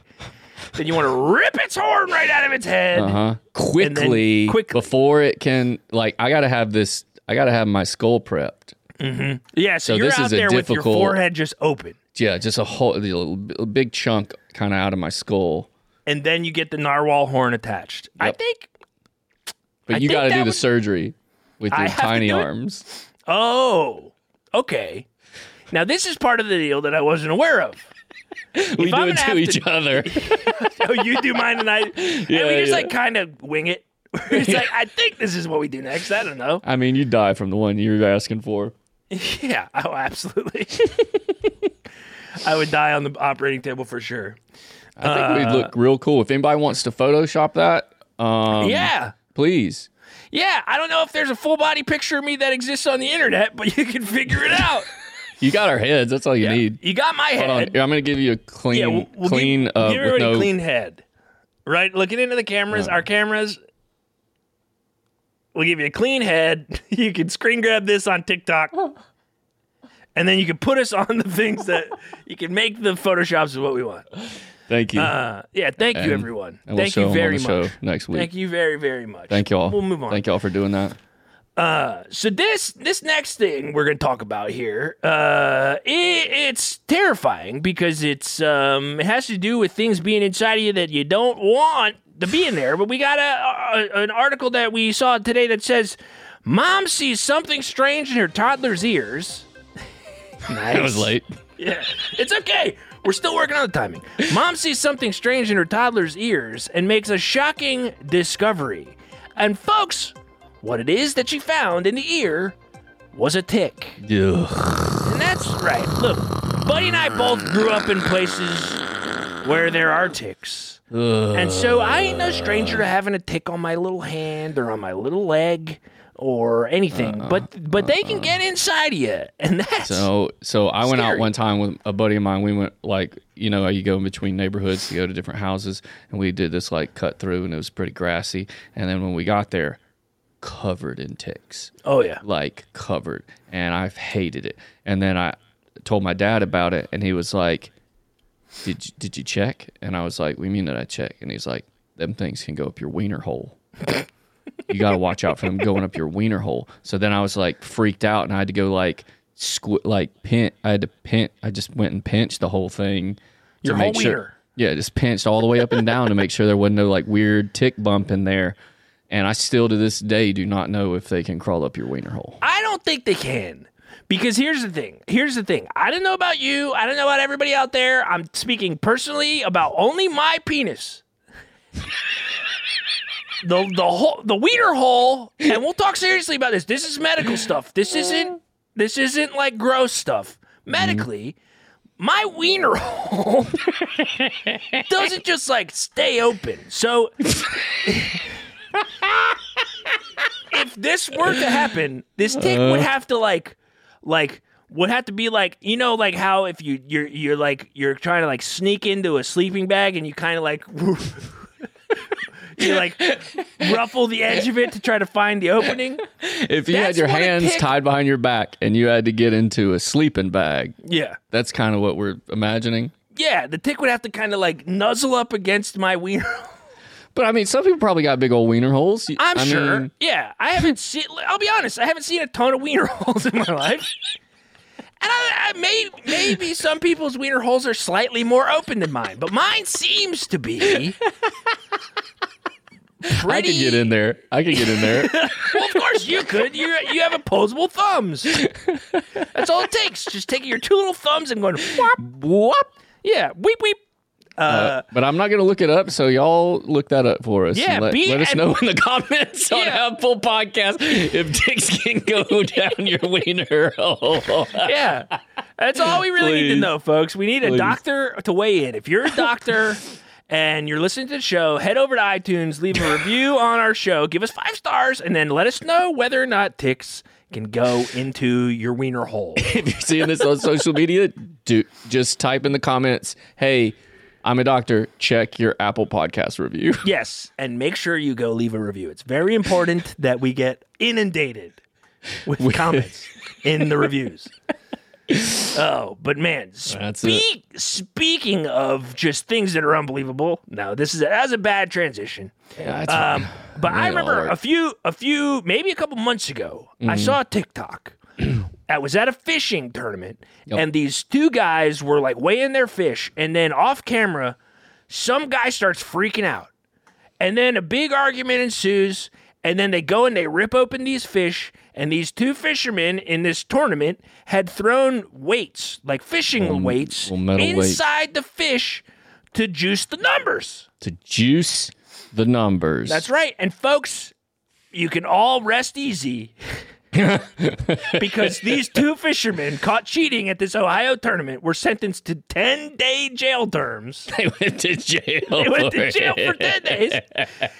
then you want to rip its horn right out of its head. Uh huh. Quickly, quickly. before it can like, I gotta have this. I gotta have my skull prepped. Yeah, so, So you're this out is a there with your difficult- forehead just open, Yeah, just a whole a big chunk kind of out of my skull. and then you get the narwhal horn attached. I think. But I you got to do the would- surgery with your tiny arms. Oh, okay. Now this is part of the deal that I wasn't aware of. We I'm do gonna it to each to- other. Oh, you do mine and I, Yeah, and we Yeah, just yeah. like kind of wing it. it's like I think this is what we do next. I don't know. I mean, you die from the one you're asking for. Yeah, oh, absolutely. I would die on the operating table for sure. I think we'd look real cool. If anybody wants to Photoshop that, um, yeah. Please. Yeah, I don't know if there's a full body picture of me that exists on the internet, but you can figure it out. You got our heads. That's all you need. You got my Hold on. head. Here, I'm gonna give you a clean, Yeah, we'll, we'll clean, give, uh, give everybody no. clean head. Right, looking into the cameras, our cameras. We'll give you a clean head. You can screen grab this on TikTok, and then you can put us on the things that you can make the photoshops of what we want. Thank you. Uh, yeah, thank you, And- everyone. and we'll thank show you 'em very on the much. show next week. Thank you very, very much. Thank y'all. We'll move on. Thank y'all for doing that. So this this next thing we're going to talk about here, uh, it, it's terrifying because it's um, it has to do with things being inside of you that you don't want to be in there. But we got a, a an article that we saw today that says, "Mom sees something strange in her toddler's ears." nice. That was late. Yeah, it's okay. We're still working on the timing. Mom sees something strange in her toddler's ears and makes a shocking discovery. And folks, what it is that she found in the ear was a tick. Ugh. And that's right. Look, Buddy and I both grew up in places where there are ticks. And so I ain't no stranger to having a tick on my little hand or on my little leg or anything. Uh, but but uh, they can uh. get inside of you. And that's So, so I went out one time with a buddy of mine. We went like, you know, you go in between neighborhoods to go to different houses, and we did this like cut through, and it was pretty grassy. And then when we got there, covered in ticks, Oh yeah. like covered, and I've hated it. And then I told my dad about it, and he was like, "Did you, did you check?" And I was like, "We mean that I check?" And he's like, "Them things can go up your wiener hole." you got to watch out for them going up your wiener hole. So then I was like freaked out, and I had to go like squ- like pinch. I had to pinch. I just went and pinched the whole thing. to Your make whole sure- wiener. Yeah, just pinched all the way up and down to make sure there wasn't no like weird tick bump in there. And I still to this day do not know if they can crawl up your wiener hole. I don't think they can. Because here's the thing. Here's the thing. I don't know about you. I don't know about everybody out there. I'm speaking personally about only my penis. The the whole the wiener hole, and we'll talk seriously about this. This is medical stuff. This isn't this isn't like gross stuff. Medically, my wiener hole doesn't just like stay open. So if this were to happen, this tick would uh. have to like, like, would have to be like, you know, like how if you you're you're like you're trying to like sneak into a sleeping bag and you kind of like. You like ruffle the edge of it to try to find the opening. If you That's had your hands tied behind your back and you had to get into a sleeping bag, Yeah, that's kind of what we're imagining. yeah. The tick would have to kind of like nuzzle up against my wiener. But I mean, some people probably got big old wiener holes. I'm I sure. mean, yeah, I haven't seen. I'll be honest. I haven't seen a ton of wiener holes in my life. And I, I may, maybe some people's wiener holes are slightly more open than mine, but mine seems to be. Pretty, I could get in there. I could get in there. Well, of course you could. You you have opposable thumbs. That's all it takes. Just taking your two little thumbs and going whop. Whoop. Yeah, weep weep. Uh, but I'm not going to look it up, so y'all look that up for us. Yeah, let, be- let us know in the comments on Yeah. Apple Podcast if dicks can go down your wiener hole. Yeah, that's all we really need to know, folks. We need a doctor to weigh in. If you're a doctor and you're listening to the show, head over to iTunes, leave a review on our show, give us five stars, and then let us know whether or not ticks can go into your wiener hole. if you're seeing this on social media, do just type in the comments, "Hey, I'm a doctor. Check your Apple Podcast review." yes, and make sure you go leave a review. It's very important that we get inundated with comments in the reviews. Oh, but man, That's speak, speaking of just things that are unbelievable. No, this is that's a bad transition. Yeah, Um, but I remember a few, a few, maybe a couple months ago, Mm-hmm. I saw a TikTok. I was at a fishing tournament, Yep. and these two guys were like weighing their fish, and then off camera, some guy starts freaking out, and then a big argument ensues, and then they go and they rip open these fish, and these two fishermen in this tournament had thrown weights, like fishing weights, little metal weights. inside the fish to juice the numbers. to juice the numbers. That's right. And folks, you can all rest easy because these two fishermen caught cheating at this Ohio tournament were sentenced to 10 day jail terms. They went to jail. They went to for jail for 10 days.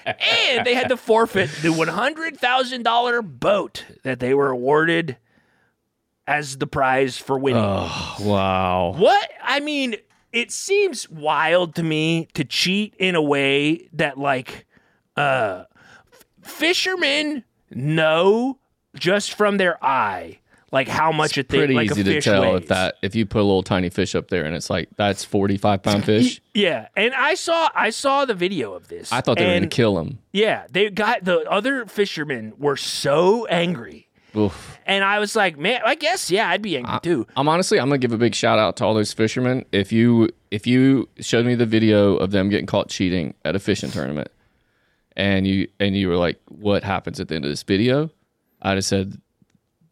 And they had to forfeit the $100,000 boat that they were awarded as the prize for winning. Oh, wow. What? I mean, it seems wild to me to cheat in a way that like uh fishermen know just from their eye like how much a thing Pretty like easy a to tell weighs. if that if you put a little tiny fish up there and it's like that's 45 pound fish. Yeah, and I saw I saw the video of this. I thought they were gonna kill him. Yeah, they got the other fishermen were so angry. Oof. And I was like, man, I guess yeah, I'd be angry too. I'm honestly, I'm gonna give a big shout out to all those fishermen. If you if you showed me the video of them getting caught cheating at a fishing tournament, and you and you were like, "What happens at the end of this video?" I'd have said,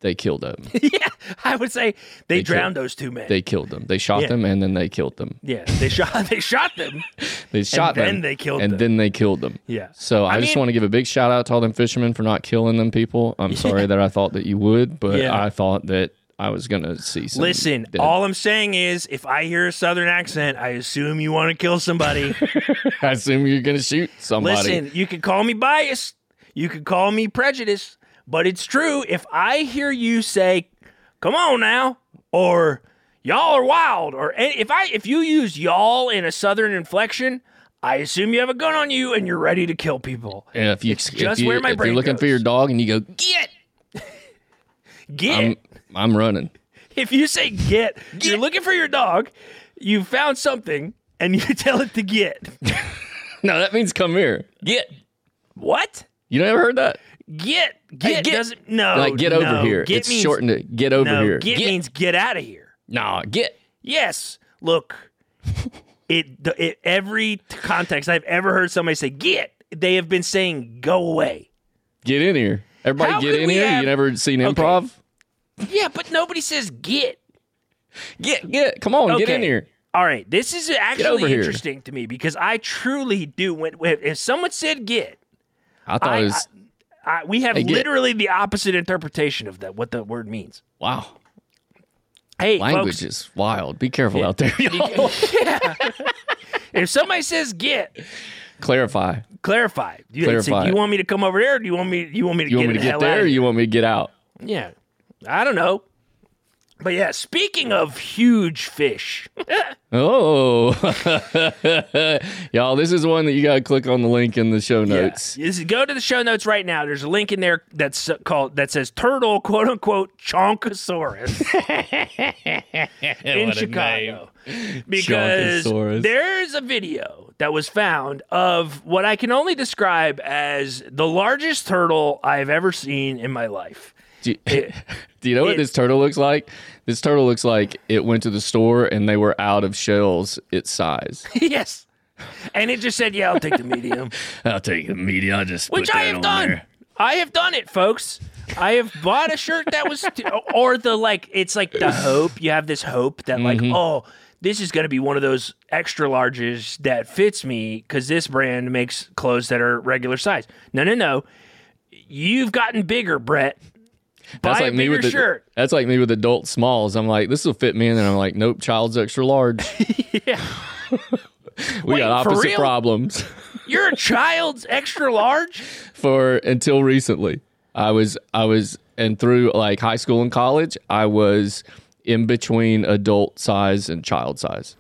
"They killed them. yeah, I would say they, They drowned those two men. they killed them. They shot Yeah. them, and then they killed them. yeah, they shot they shot them. They shot them, then they killed and them. then they killed them. Yeah. So I, I just mean- want to give a big shout out to all them fishermen for not killing them people. I'm sorry that I thought that you would, but Yeah. I thought that I was gonna see some. Listen, dead- all I'm saying is if I hear a southern accent, I assume you want to kill somebody. I assume you're gonna shoot somebody. Listen, you can call me biased, you can call me prejudiced, but it's true. If I hear you say, "Come on now," or "Y'all are wild," or if I if you use "y'all" in a southern inflection, I assume you have a gun on you and you're ready to kill people. And if you, It's if just you, where my if brain you're looking for your dog and you go get, Get I'm I'm running. if you say get, you're looking for your dog. You found something and you tell it to get. No, that means come here. Get. What? You never heard that? Get Hey, get, get- doesn't no like get over here. Get it's means, shortened to get over no, here. Get, means get out of here. nah, get. Yes. Look, it, it every context I've ever heard somebody say get, they have been saying go away. Get in here. Everybody How get in here. have- You never seen Okay. improv? Yeah, but nobody says get. Get get. Come on, get in here. All right, this is actually interesting to me because I truly do. When, when if someone said get, I thought I- it was I, we have literally the opposite interpretation of that. What the word means. wow. Hey, Language folks, is wild. Be careful out there. y'all. if somebody says get, Clarify. clarify. Do you, Clarify. say, do you want me to come over there? Or do you want me? You want me to You get want me to get there, or you want me to get out? Yeah. I don't know. But yeah, speaking of huge fish, Oh, y'all! This is one that you got to click on the link in the show notes. Yeah. This- go to the show notes right now. There's a link in there that's called that says turtle quote unquote chonkosaurus in Chicago. Because there's a video that was found of what I can only describe as the largest turtle I've ever seen in my life. Do you, do you know what it- this turtle looks like? This turtle looks like it went to the store and they were out of shells its size. yes. And it just said, "Yeah, I'll take the medium." I'll take the medium. I'll just which I have on done. there. I have done it, folks. I have bought a shirt that was, t- or the like. It's like the hope. You have this hope that like, Mm-hmm. oh, this is going to be one of those extra larges that fits me because this brand makes clothes that are regular size. No, no, no. You've gotten bigger, Brett. That's Buy like a me with the, shirt. That's like me with adult smalls. I'm like, this will fit me, and then I'm like, nope, child's extra large. yeah, we Wait, got opposite problems. You're a child's extra large? For until recently, I was I was and through like high school and college, I was in between adult size and child size.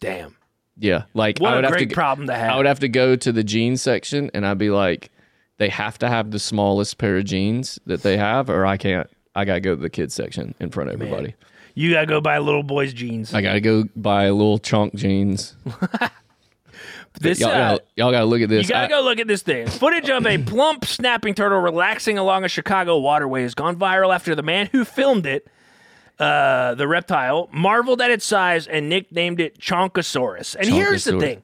Damn. Yeah, like What I would a have to, problem to have. I would have to go to the jeans section, and I'd be like, they have to have the smallest pair of jeans that they have, or I can't. I gotta go to the kids section in front of everybody. You gotta go buy little boy's jeans. I gotta go buy little chunk jeans. this Y'all, uh, gotta, y'all gotta look at this. You gotta I- go look at this thing. Footage of a plump snapping turtle relaxing along a Chicago waterway has gone viral after the man who filmed it, uh, the reptile, marveled at its size and nicknamed it Chonkosaurus. And here's the thing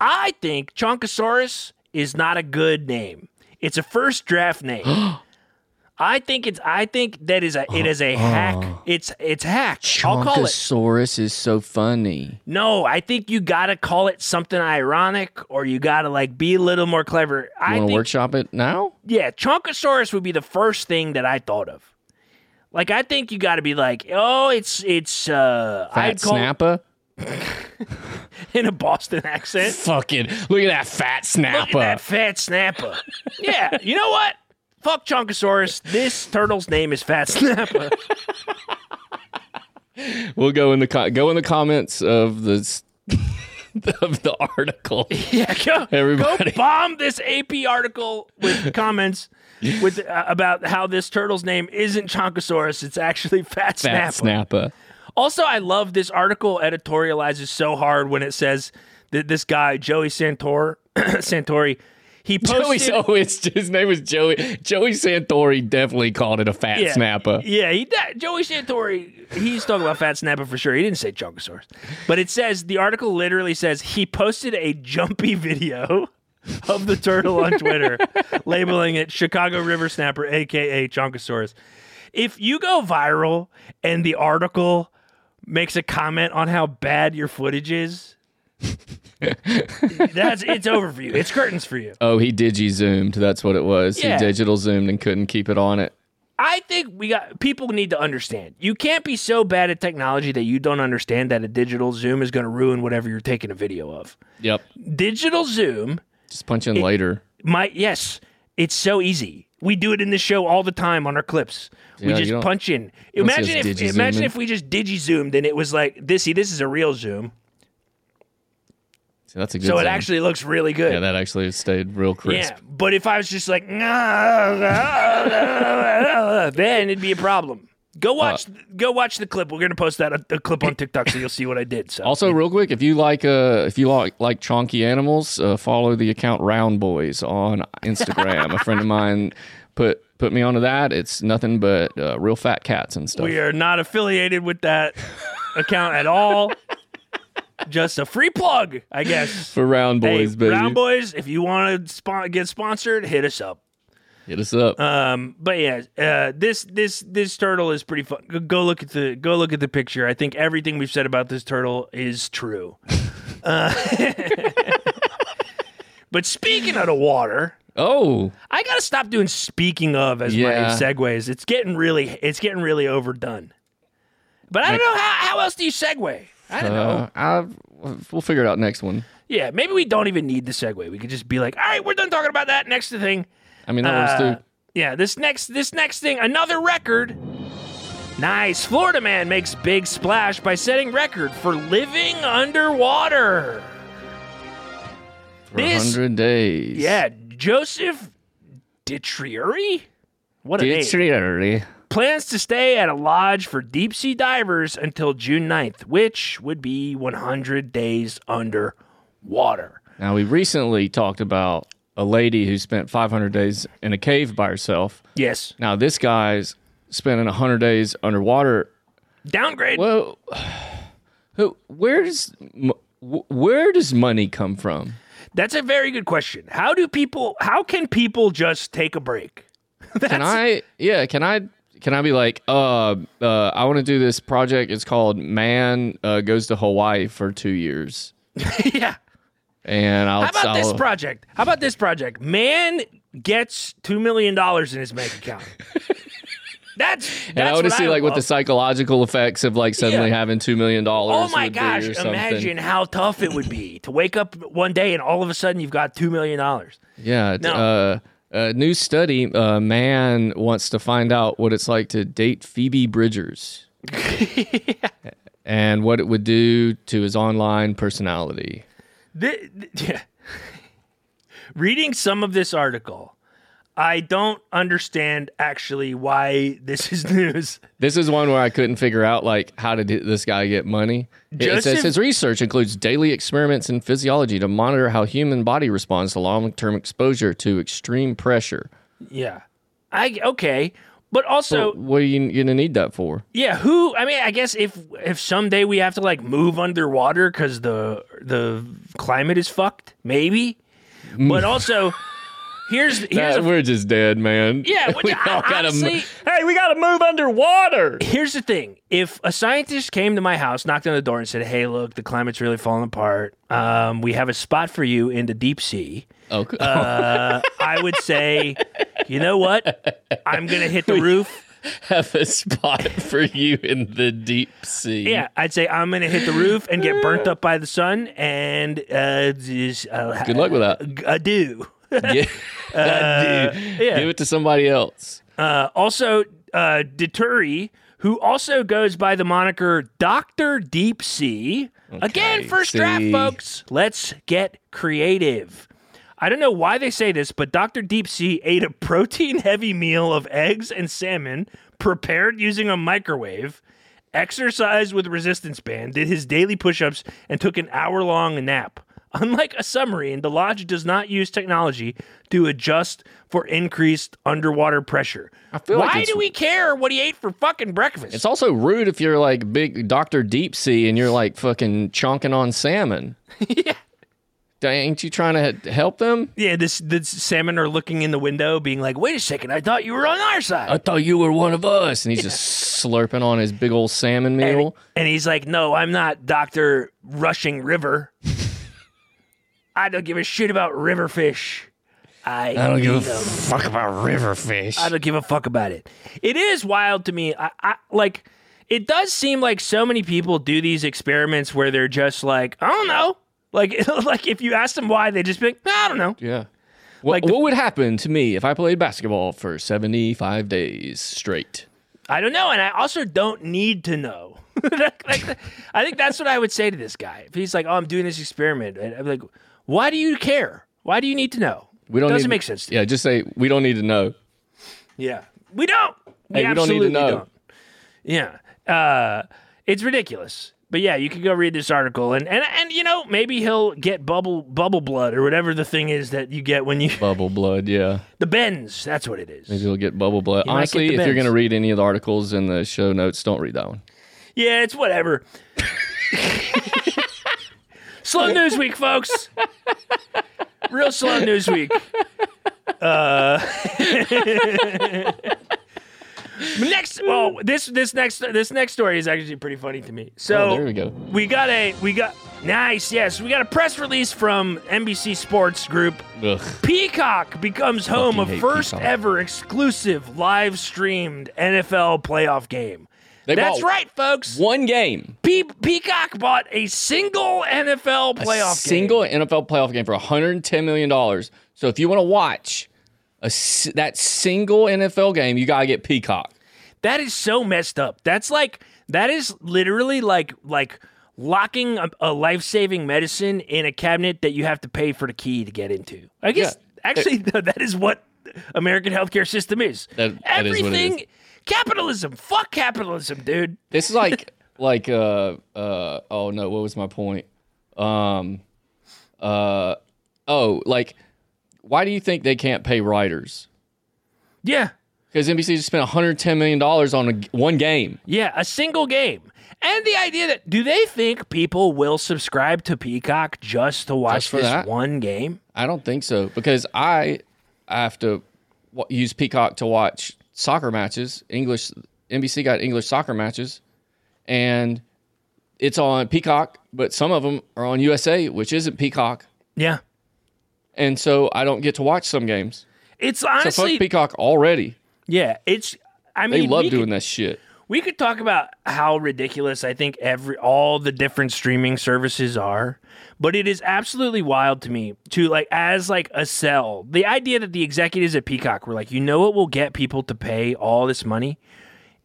I think Chonkosaurus is not a good name. It's a first draft name. I think it's. I think that is a. It is a hack. It's. It's hack. I'll call it. Chonkosaurus is so funny. No, I think you gotta call it something ironic, or you gotta like be a little more clever. You I want to think workshop it now? yeah, Chonkosaurus would be the first thing that I thought of. Like I think you got to be like, oh, it's it's uh, Fat I'd call Snappa. in a Boston accent. Fucking look at that fat Look at that fat snapper. yeah, you know what? Fuck Chonkosaurus. This turtle's name is Fat Snapper. We'll go in the co- go in the comments of this of the article. yeah, go, Everybody. go bomb this AP article with comments with uh, about how this turtle's name isn't Chonkosaurus. It's actually Fat, Fat Snapper. Also, I love this article editorializes so hard when it says that this guy Joey Santor Santore he Joey, posted oh, it's his name was Joey. Joey Santore definitely called it a fat yeah, snappa. Yeah, he that, Joey Santore he's talking about fat snapper for sure. He didn't say Chonkosaurus, but it says the article literally says he posted a jumpy video of the turtle on Twitter, labeling it Chicago River Snapper, aka Chonkosaurus. If you go viral and the article makes a comment on how bad your footage is, that's it's over for you. It's curtains for you. Oh, he digi zoomed. That's what it was. Yeah. He digital zoomed and couldn't keep it on it. I think we got people need to understand. You can't be so bad at technology that you don't understand that a digital zoom is going to ruin whatever you're taking a video of. Yep. Digital zoom Just punch in later. My yes, it's so easy. We do it in this show all the time on our clips. we Yeah, you just punch in. Imagine if imagine if we just digi zoomed and it was like this. See, this is a real zoom, See, that's a good. so it actually looks really good. Yeah, that actually stayed real crisp. Yeah, but if I was just like, then it'd be a problem. Go watch, go watch the clip. We're gonna post that a, a clip on TikTok, so you'll see what I did. So Also, real quick, if you like uh if you like like chonky animals, uh, follow the account Round Boys on Instagram. a friend of mine put put me onto that. It's nothing but uh, real fat cats and stuff. we are not affiliated with that account at all. Just a free plug, I guess. For Round Boys, hey, baby. Round Boys, if you want to get sponsored, hit us up. Hit us up. Um, but yeah, uh, this this this turtle is pretty fun. Go- Go look at the go look at the picture. I think everything we've said about this turtle is true. Uh, but speaking of the water, oh, I gotta stop doing speaking of as Yeah. my segues. It's getting really it's getting really overdone. But I don't know how how else do you segue? I don't know. uh, we'll figure it out next one. Yeah, maybe we don't even need the segue. We could just be like, all right, we're done talking about that. Next thing. I mean, that works Uh, too. yeah, this next this next thing, another record. Nice. Florida man makes big splash by setting record for living underwater. For this- hundred days. Yeah, Joseph Ditrieri? What a name. Plans to stay at a lodge for deep sea divers until June 9th, which would be 100 days underwater. Now we recently talked about a lady who spent 500 days in a cave by herself. Yes. Now this guy's spending 100 days underwater. Downgrade. Well. Where does where does money come from? That's a very good question. How do people how can people just take a break? Can I? Yeah. Can I? Can I be like, uh, uh I want to do this project. It's called Man uh, Goes to Hawaii for two years, yeah. And I'll. How about this I'll- project? How about this project? Man gets two million dollars in his bank account. That's, And I that's want to see like what the psychological effects of like suddenly Yeah. having two million dollars. Oh my gosh! Imagine how tough it would be to wake up one day and all of a sudden you've got two million dollars. Yeah. No. Uh, a new study: a man wants to find out what it's like to date Phoebe Bridgers, and what it would do to his online personality. Yeah. Reading some of this article, I don't understand actually why this is news. This is one where I couldn't figure out like how did this guy get money. It- It says his research includes daily experiments in physiology to monitor how human body responds to long-term exposure to extreme pressure. Yeah, I okay, but also what are you gonna need that for? Yeah, who? I mean, I guess if if someday we have to like move underwater because the the climate is fucked, maybe. But also, here's here's Nah, a, we're just dead, man. Yeah, we I- all gotta. honestly- hey, we gotta move underwater. here's the thing: if a scientist came to my house, knocked on the door, and said, "Hey, look, the climate's really falling apart. Um, we have a spot for you in the deep sea," Oh, cool. uh, I would say, you know what? I'm gonna hit the roof. have a spot for you in the deep sea. Yeah, I'd say I'm gonna hit the roof and get burnt up by the sun, and uh, just, uh, Good luck with that. Adieu. Gi- yeah. Give it to somebody else. Uh, also, uh, Dituri, who also goes by the moniker Doctor Deep Sea. Again, first draft, folks. Let's get creative. I don't know why they say this, but Dr. Deep Sea ate a protein heavy meal of eggs and salmon prepared using a microwave, exercised with resistance band, did his daily push ups, and took an hour long nap. Unlike a submarine, the lodge does not use technology to adjust for increased underwater pressure. feel like Why it's- do we care what he ate for fucking breakfast? It's also rude if you're like big Doctor Deep Sea and you're like fucking chonking on salmon. yeah. Ain't you trying to help them? Yeah, this the salmon are looking in the window, being like, "Wait a second, I thought you were on our side." I thought you were one of us. And he's just slurping on his big old salmon meal. and he's like, "No, I'm not Doctor Rushing River. I don't give a shit about river fish. I, I don't give a eat 'em. fuck about river fish. I don't give a fuck about it. It is wild to me. I, I like. It does seem like so many people do these experiments where they're just like, I don't know. Like, like if you ask them why, they just be like, I don't know. Yeah. What, Like the- what would happen to me if I played basketball for 75 days straight? I don't know, and I also don't need to know. like, I think that's what I would say to this guy. If he's like, "Oh, I'm doing this experiment," and I'm like, "Why do you care? Why do you need to know?" We don't Doesn't need, make sense. To Yeah, just say we don't need to know. Yeah, we don't. We Hey, we don't need to know. don't. Yeah, uh, it's ridiculous. But yeah, you can go read this article, and and and you know maybe he'll get bubble bubble blood or whatever the thing is that you get when you Bubble blood, yeah. the bends. That's what it is. Maybe he'll get bubble blood. Might Honestly, if you're going to read any of the articles in the show notes, don't read that one. Yeah, it's whatever. slow news week, folks. Real slow news week. Uh, next, well, this this next this next story is actually pretty funny to me. So Oh, there we go. we got a we got nice yes we got a press release from NBC Sports Group. Ugh. Peacock becomes home of first Peacock. ever exclusive live streamed NFL playoff game. They That's right, folks. One game. Pe- Peacock bought a single NFL playoff a single NFL playoff game for 110 million dollars. So if you want to watch a that single NFL game, you gotta get Peacock. That is so messed up. That's like that is literally like like locking a, a life saving medicine in a cabinet that you have to pay for the key to get into. I guess Yeah. actually that is what American healthcare system is. That- that is what it Everything is. capitalism. Fuck capitalism, dude. This is like like uh uh oh no, what was my point? Um uh oh like why do you think they can't pay writers? Yeah. Because NBC just spent 110 million dollars on a, one game. Yeah, a single game. And the idea that do they think people will subscribe to Peacock just to watch Just for this that? one game? I don't think so because I have to use Peacock to watch soccer matches. English NBC got English soccer matches, and it's on Peacock, but some of them are on USA, which isn't Peacock, Yeah. And so I don't get to watch some games. It's So honestly fuck Peacock already. Yeah, it's I mean, They love doing could, that shit. We could talk about how ridiculous I think every all the different streaming services are, but it is absolutely wild to me to like as like a sell. The idea that the executives at Peacock were like, you know what will get people to pay all this money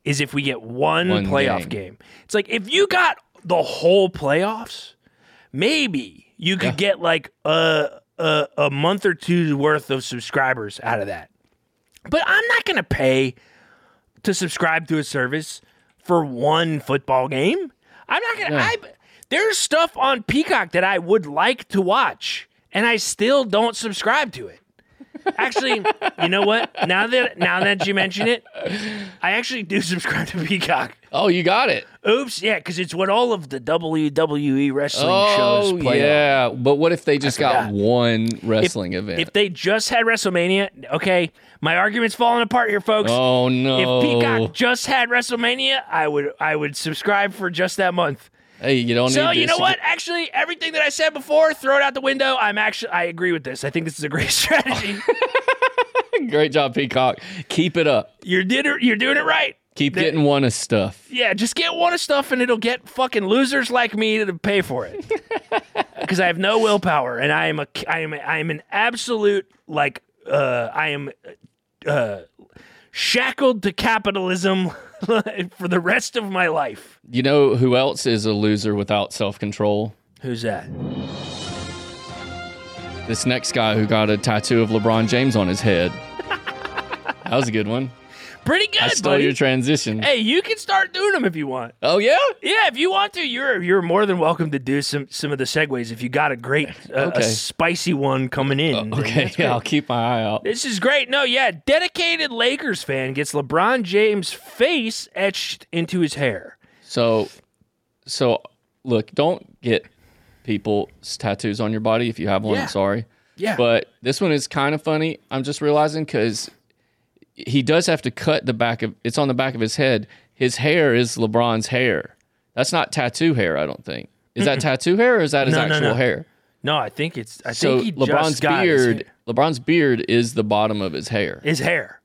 is if we get one, One playoff game. game. It's like if you got the whole playoffs, maybe you could Yeah. get like a, a a month or two worth of subscribers out of that. But I'm not going to pay to subscribe to a service for one football game. I'm not gonna. Yeah. I there's stuff on Peacock that I would like to watch, and I still don't subscribe to it. Actually, you know what? Now that now that you mention it, I actually do subscribe to Peacock. Oh, you got it. Oops, yeah, because it's what all of the WWE wrestling Oh, shows play on. yeah. But what if they just got one wrestling event? If they just had WrestleMania, okay, my argument's falling apart here, folks. oh no. If Peacock just had WrestleMania, I would I would subscribe for just that month. Hey, you don't So you know what? Actually, everything that I said before, throw it out the window. I'm actually I agree with this. I think this is a great strategy. Great job, Peacock. Keep it up. you're did it, you're doing it right. Keep getting one of stuff. Yeah, just get one of stuff and it'll get fucking losers like me to pay for it. Because I have no willpower and I am a I am a, I am an absolute like uh I am uh shackled to capitalism for the rest of my life. You know who else is a loser without self control? Who's that? This next guy who got a tattoo of LeBron James on his head. that was a good one. Pretty good, I stole buddy. your transition. hey, you can start doing them if you want. Oh yeah. Yeah, if you want to, you're you're more than welcome to do some some of the segues if you got a great uh, Okay. a spicy one coming in. then Okay, yeah. I'll keep my eye out. This is great. No, yeah, dedicated Lakers fan gets LeBron James' face etched into his hair. So, so look, don't get people's tattoos on your body if you have one. Yeah. I'm sorry, Yeah, but this one is kind of funny. I'm just realizing because he does have to cut the back of it's on the back of his head. His hair is LeBron's hair. That's not tattoo hair. I don't think. Is that tattoo hair or is that his No, no, actual no. hair? no, I think it's. I So think he LeBron's just got his beard, hair. LeBron's beard is the bottom of his hair. His hair.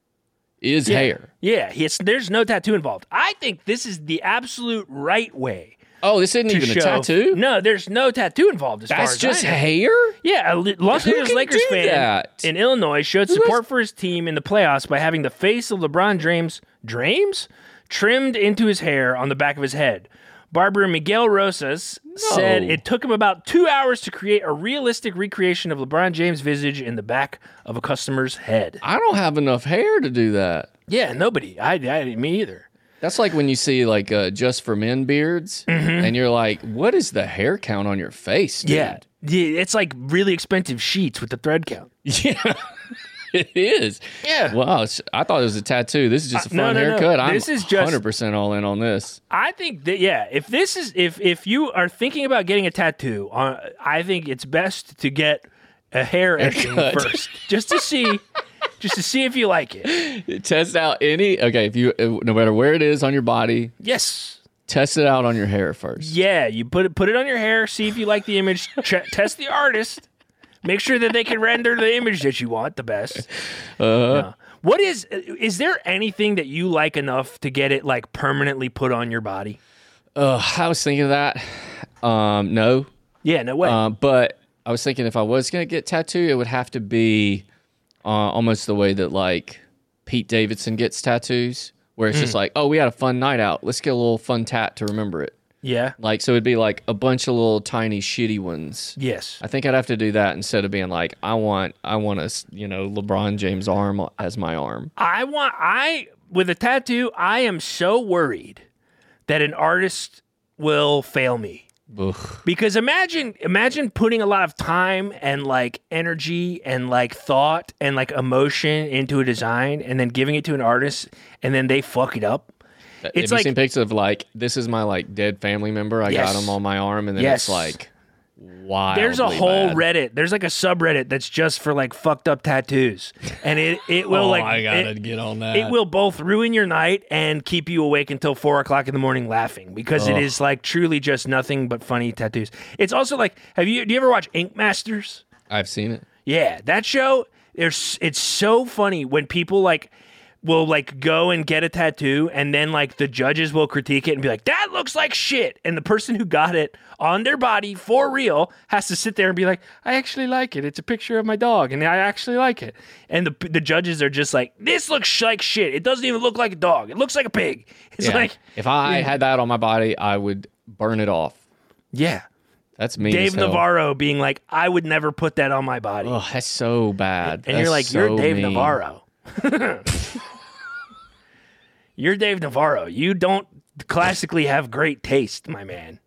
Is Yeah. hair. Yeah, it's, there's no tattoo involved. I think this is the absolute right way Oh, this isn't even show. a tattoo. No, there's no tattoo involved. As far That's as just I hair. Yeah, a Los Who Angeles Lakers fan that? in Illinois showed support has- for his team in the playoffs by having the face of LeBron James, James, trimmed into his hair on the back of his head. Barber Miguel Rosas said it took him about two hours to create a realistic recreation of LeBron James' visage in the back of a customer's head. I don't have enough hair to do that. Yeah, nobody. I, I me either. That's like when you see like uh, just for men beards, and you're like, "What is the hair count on your face?" Dude? Yeah. Yeah, it's like really expensive sheets with the thread count. yeah, it is. Yeah. Wow, I thought it was a tattoo. This is just a Uh, no, fun no, no. haircut. I'm This is just- 100 percent all in on this. I think that yeah, if this is if if you are thinking about getting a tattoo, uh, I think it's best to get a hair etching first, just to see, just to see if you like it. Test out any. Okay, if you no matter where it is on your body, Yes, test it out on your hair first. yeah, you put it put it on your hair, see if you like the image, ch- test the artist, make sure that they can render the image that you want the best. Uh, Yeah. What is is there anything that you like enough to get it like permanently put on your body? uh, I was thinking of that. Um, no, Yeah, no way. Um, but I was thinking if I was gonna get tattooed, it would have to be uh, almost the way that like Pete Davidson gets tattoos, where it's just Hmm. like, oh, we had a fun night out. Let's get a little fun tat to remember it. yeah. Like, so it'd be like a bunch of little tiny shitty ones. Yes. I think I'd have to do that instead of being like, I want, I want a, you know, LeBron James arm as my arm. I want I with a tattoo, I am so worried that an artist will fail me. Ugh. Because imagine imagine putting a lot of time and like energy and like thought and like emotion into a design and then giving it to an artist and then they fuck it up. Uh, have It's you like seen pictures of like this is my like dead family member? I Yes. got him on my arm, and then Yes. it's like, wow. there's a whole Reddit. There's like a subreddit that's just for like fucked up tattoos. And it it will oh, like I gotta it- get on that. It will both ruin your night and keep you awake until four o'clock in the morning laughing because it is like truly just nothing but funny tattoos. It's also like, have you do you ever watch Ink Masters? I've seen it. Yeah, that show. There's it's so funny when people like will like go and get a tattoo and then like the judges will critique it and be like that looks like shit and the person who got it on their body for real has to sit there and be like I actually like it it's a picture of my dog and I actually like it and the the judges are just like this looks sh- like shit it doesn't even look like a dog it looks like a pig it's Yeah. like if I had that on my body, I would burn it off. yeah That's me. Dave Navarro being like I would never put that on my body Oh, that's so bad. and you're That's like you're Dave mean. Navarro you're Dave Navarro you don't classically have great taste my man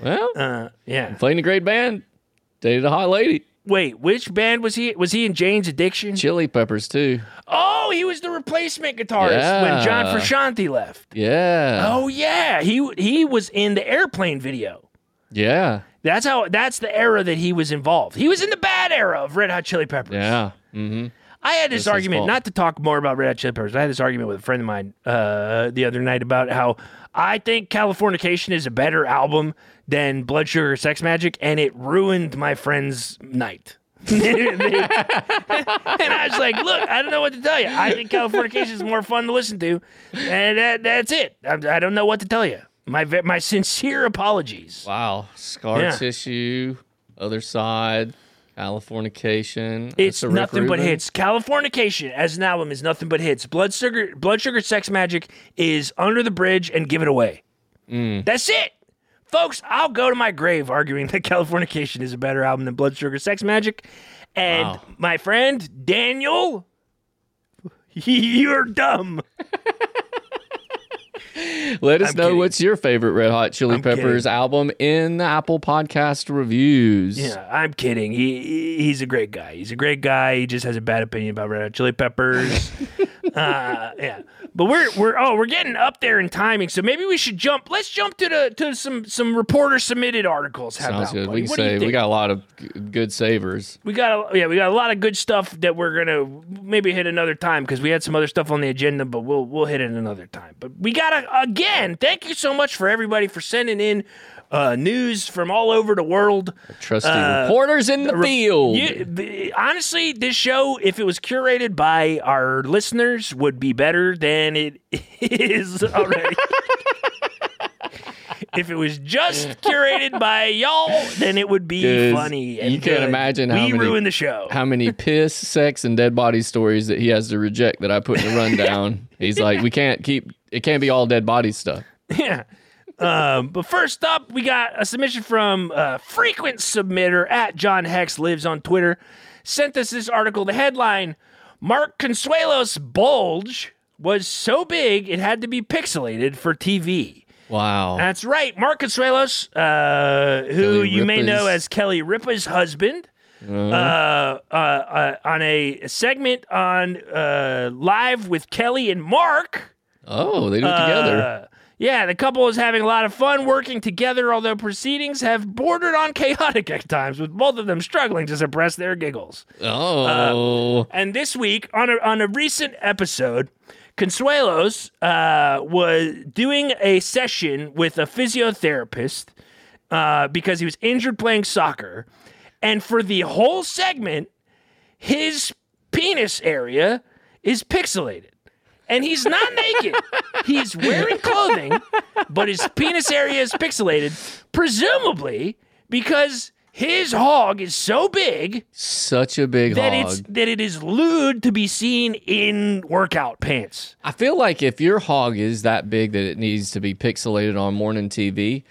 Well, uh yeah playing a great band, dated a hot lady. Wait, which band was he? Was he in Jane's Addiction? Chili Peppers too. Oh, he was the replacement guitarist when John Frusciante left. Yeah. Oh yeah, he he was in the airplane video. Yeah. That's how. That's the era that he was involved. He was in the bad era of Red Hot Chili Peppers. Yeah. Mm-hmm. I had this argument, not to talk more about Red Hot Chili Peppers. I had this argument with a friend of mine uh, the other night about how I think Californication is a better album than Blood Sugar Sex Magik, and it ruined my friend's night. and I was like, "Look, I don't know what to tell you. I think Californication is more fun to listen to, and that, that's it. I, I don't know what to tell you. My my sincere apologies. Wow. Scar Yeah. tissue. Other side. Californication. It's That's a Rick nothing but hits. Californication as an album is nothing but hits. Blood sugar, blood sugar, sex magic is under the bridge and give it away. Mm. That's it, folks. I'll go to my grave arguing that Californication is a better album than Blood Sugar Sex Magik. And Wow. my friend Daniel, you're dumb. Let us I'm know kidding. what's your favorite Red Hot Chili I'm Peppers kidding. album in the Apple Podcast reviews. Yeah, I'm kidding. He he- he's a great guy. He's a great guy. He just has a bad opinion about Red Hot Chili Peppers. uh, yeah, but we're we're oh we're getting up there in timing, so maybe we should jump. Let's jump to the to some some reporter submitted articles. How Sounds about, good. buddy? We can we got a lot of g- good savers. we got a, yeah we got a lot of good stuff that we're gonna maybe hit another time because we had some other stuff on the agenda, but we'll we'll hit it another time. But we gotta again. Thank you so much for everybody for sending in uh, news from all over the world. Trusty Uh, reporters in the field. You, honestly, this show, if it was curated by our listeners, would be better than it is already. if it was just curated by y'all, then it would be funny. And you can't imagine we how many- ruined the show. How many piss, sex, and dead body stories that he has to reject that I put in the rundown? He's like, we can't keep. It can't be all dead body stuff. yeah. Um, but first up, we got a submission from uh, frequent submitter at John Hex lives on Twitter. Sent us this article. The headline: Mark Consuelos' bulge was so big it had to be pixelated for TV. Wow. That's right, Mark Consuelos, uh, who Kelly you may know as Kelly Ripa's husband. Uh, uh, uh, on a segment on uh, live with Kelly and Mark, oh, they do it together. Uh, yeah, the couple is having a lot of fun working together, although proceedings have bordered on chaotic at times, with both of them struggling to suppress their giggles. Oh, And this week, on a, on a recent episode, Consuelos uh, was doing a session with a physiotherapist uh, because he was injured playing soccer. And for the whole segment, his penis area is pixelated. And he's not naked. He's wearing clothing, but his penis area is pixelated, presumably because his hog is so big such a big that hog. it's that it is lewd to be seen in workout pants. I feel like if your hog is that big that it needs to be pixelated on morning TV,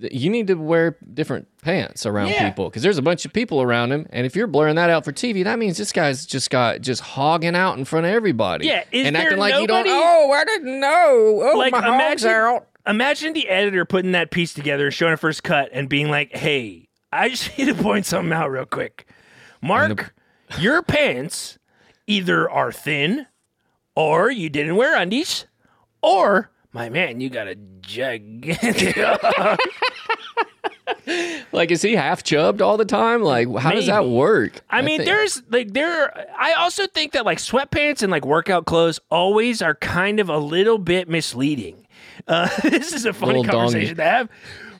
you need to wear different pants around Yeah. people because there's a bunch of people around him, and if you're blurring that out for TV, that means this guy's just got just hogging out in front of everybody. Yeah, is and acting like you don't. Oh, I didn't know. Oh, Like my hog's imagine, out. imagine the editor putting that piece together, showing a first cut, and being like, "Hey, I just need to point something out real quick, Mark. your pants either are thin, or you didn't wear undies, or my man, you got a gigantic." Like, is he half chubbed all the time? Like, how does that work? I mean, think- there's like there. I also think that like sweatpants and like workout clothes always are kind of a little bit misleading. Uh, this is a funny Little conversation to have.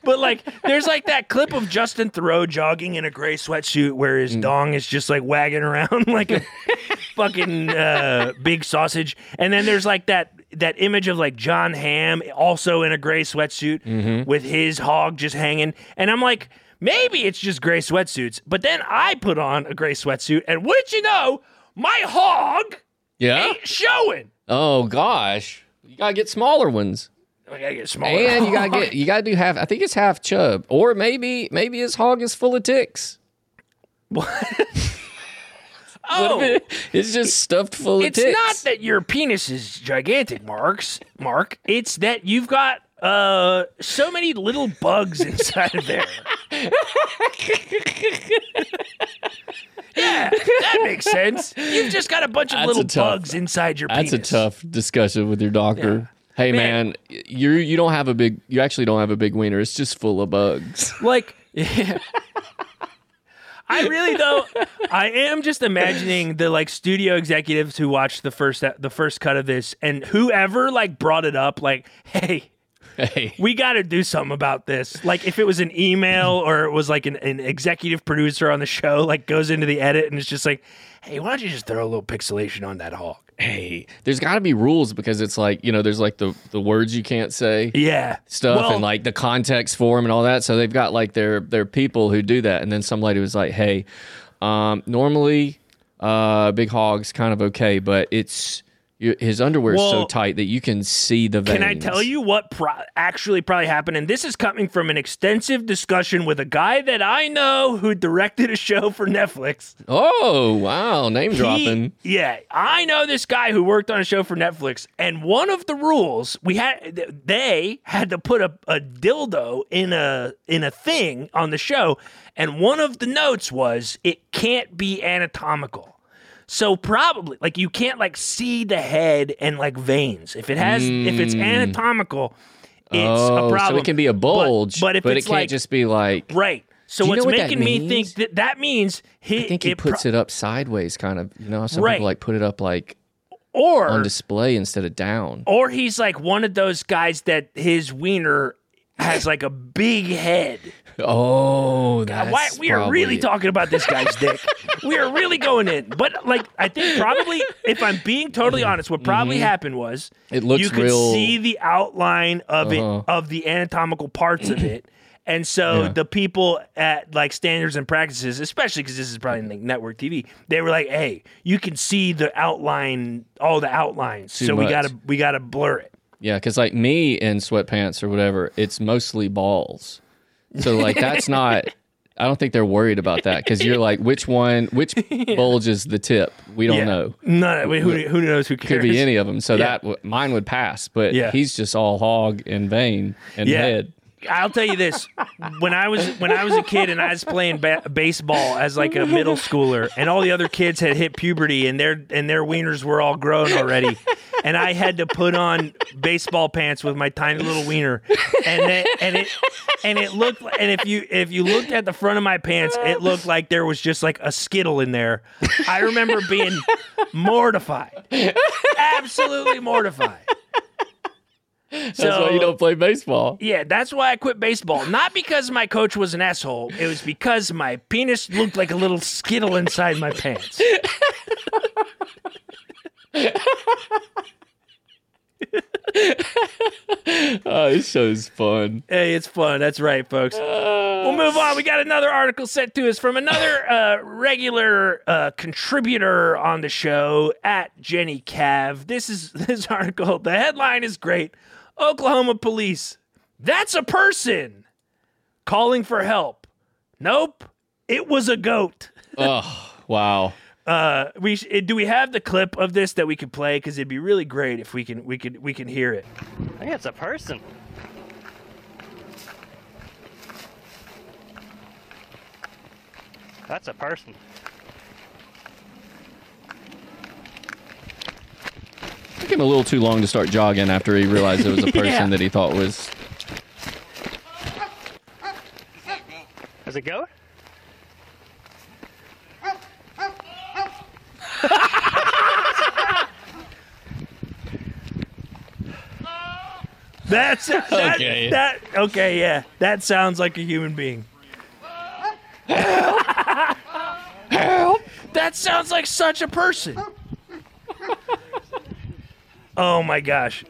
But like, there's like that clip of Justin Theroux jogging in a gray sweatsuit where Mm. his dong is just like wagging around like a fucking uh, big sausage, and then there's like that that image of like Jon Hamm also in a gray sweatsuit mm-hmm. with his hog just hanging, and I'm like, maybe it's just gray sweatsuits. But then I put on a gray sweatsuit, and wouldn't you know, my hog Yeah. ain't showing. Oh gosh, you gotta get smaller ones, I gotta get smaller. and you gotta get you gotta do half. I think it's half chub, or maybe maybe his hog is full of ticks. oh. It's just stuffed full of It's ticks. not that your penis is gigantic, Marks. Mark. It's that you've got uh so many little bugs inside of there. yeah, that makes sense. You've just got a bunch of That's little a tough- bugs inside your That's penis. a tough discussion with your doctor. Hey Man. man, you you don't have a big you actually don't have a big wiener. It's just full of bugs. Like, yeah. I really though, I am just imagining the like studio executives who watched the first the first cut of this, and whoever like brought it up, like, hey, hey, we got to do something about this. Like, if it was an email or it was like an, an executive producer on the show, like goes into the edit and it's just like, hey, why don't you just throw a little pixelation on that hog? Hey, there's got to be rules because it's like you know there's like the the words you can't say. Yeah, stuff Well, and like the context for them and all that. So they've got like their their people who do that. And then some lady was like, "Hey, um, normally, uh, big hog's kind of okay, but it's his is so tight that you can see the veins." Can I tell you what pro- actually probably happened? And this is coming from an extensive discussion with a guy that I know who directed a show for Netflix. Oh wow, name He- dropping. yeah, I know this guy who worked on a show for Netflix, and one of the rules we had, they had to put a, a dildo in a in a thing on the show, and one of the notes was it can't be anatomical. So probably like you can't like see the head and like veins. If it has if it's hmm. anatomical, it's oh, a problem. so it can be a bulge, but, if it it's can't like just be like. right. So what's what making me think that that means he I think he it pro- puts it up sideways, kind of. You know, some Right. people like put it up like or on display instead of down. Or he's like one of those guys that his wiener has like a big head. Oh, that's Why we are really probably- talking about this guy's dick. we are really going in. But like I think probably if I'm being totally honest, what probably happened was Mm-hmm. It looks you could real- see the outline of Uh-huh. it of the anatomical parts of it. And so Yeah. the people at like standards and practices, especially because this is probably like network TV, they were like, "Hey, you can see the outline, all the outlines, Too so we much. gotta we gotta blur it." Yeah, because like me in sweatpants or whatever, it's mostly balls. So like that's not. I don't think they're worried about that because you're like, which one, which bulge is the tip? We don't Yeah. know. No, who, who knows? Who cares? Could be any of them. So Yeah. that mine would pass, but Yeah. he's just all hog and vein and Yeah. head. I'll tell you this: when I was when I was a kid and I was playing ba- baseball as like a middle schooler, and all the other kids had hit puberty and their and their wieners were all grown already, and I had to put on baseball pants with my tiny little wiener, and it, and it and it looked and if you if you looked at the front of my pants, it looked like there was just like a skittle in there. I remember being mortified, absolutely mortified. That's why you don't play baseball. Yeah, that's why I quit baseball. Not because my coach was an asshole. It was because my penis looked like a little skittle inside my pants. Oh, this show's fun. Hey, it's fun. That's right, folks. we'll move on. We got another article sent to us from another uh, regular uh, contributor on the show at Jenny Cav. This is this article. The headline is great. Oklahoma police. That's a person calling for help. Nope, it was a goat. Oh, wow. Uh, we sh- do we have the clip of this that we could play? Because it'd be really great if we can we could we can hear it. I think it's a person. That's a person. Took him a little too long to start jogging after he realized it was a person Yeah. that he thought was. Is it goat? That's that, Okay. That okay, yeah. That sounds like a human being. Help! That sounds like such a person. Oh my gosh.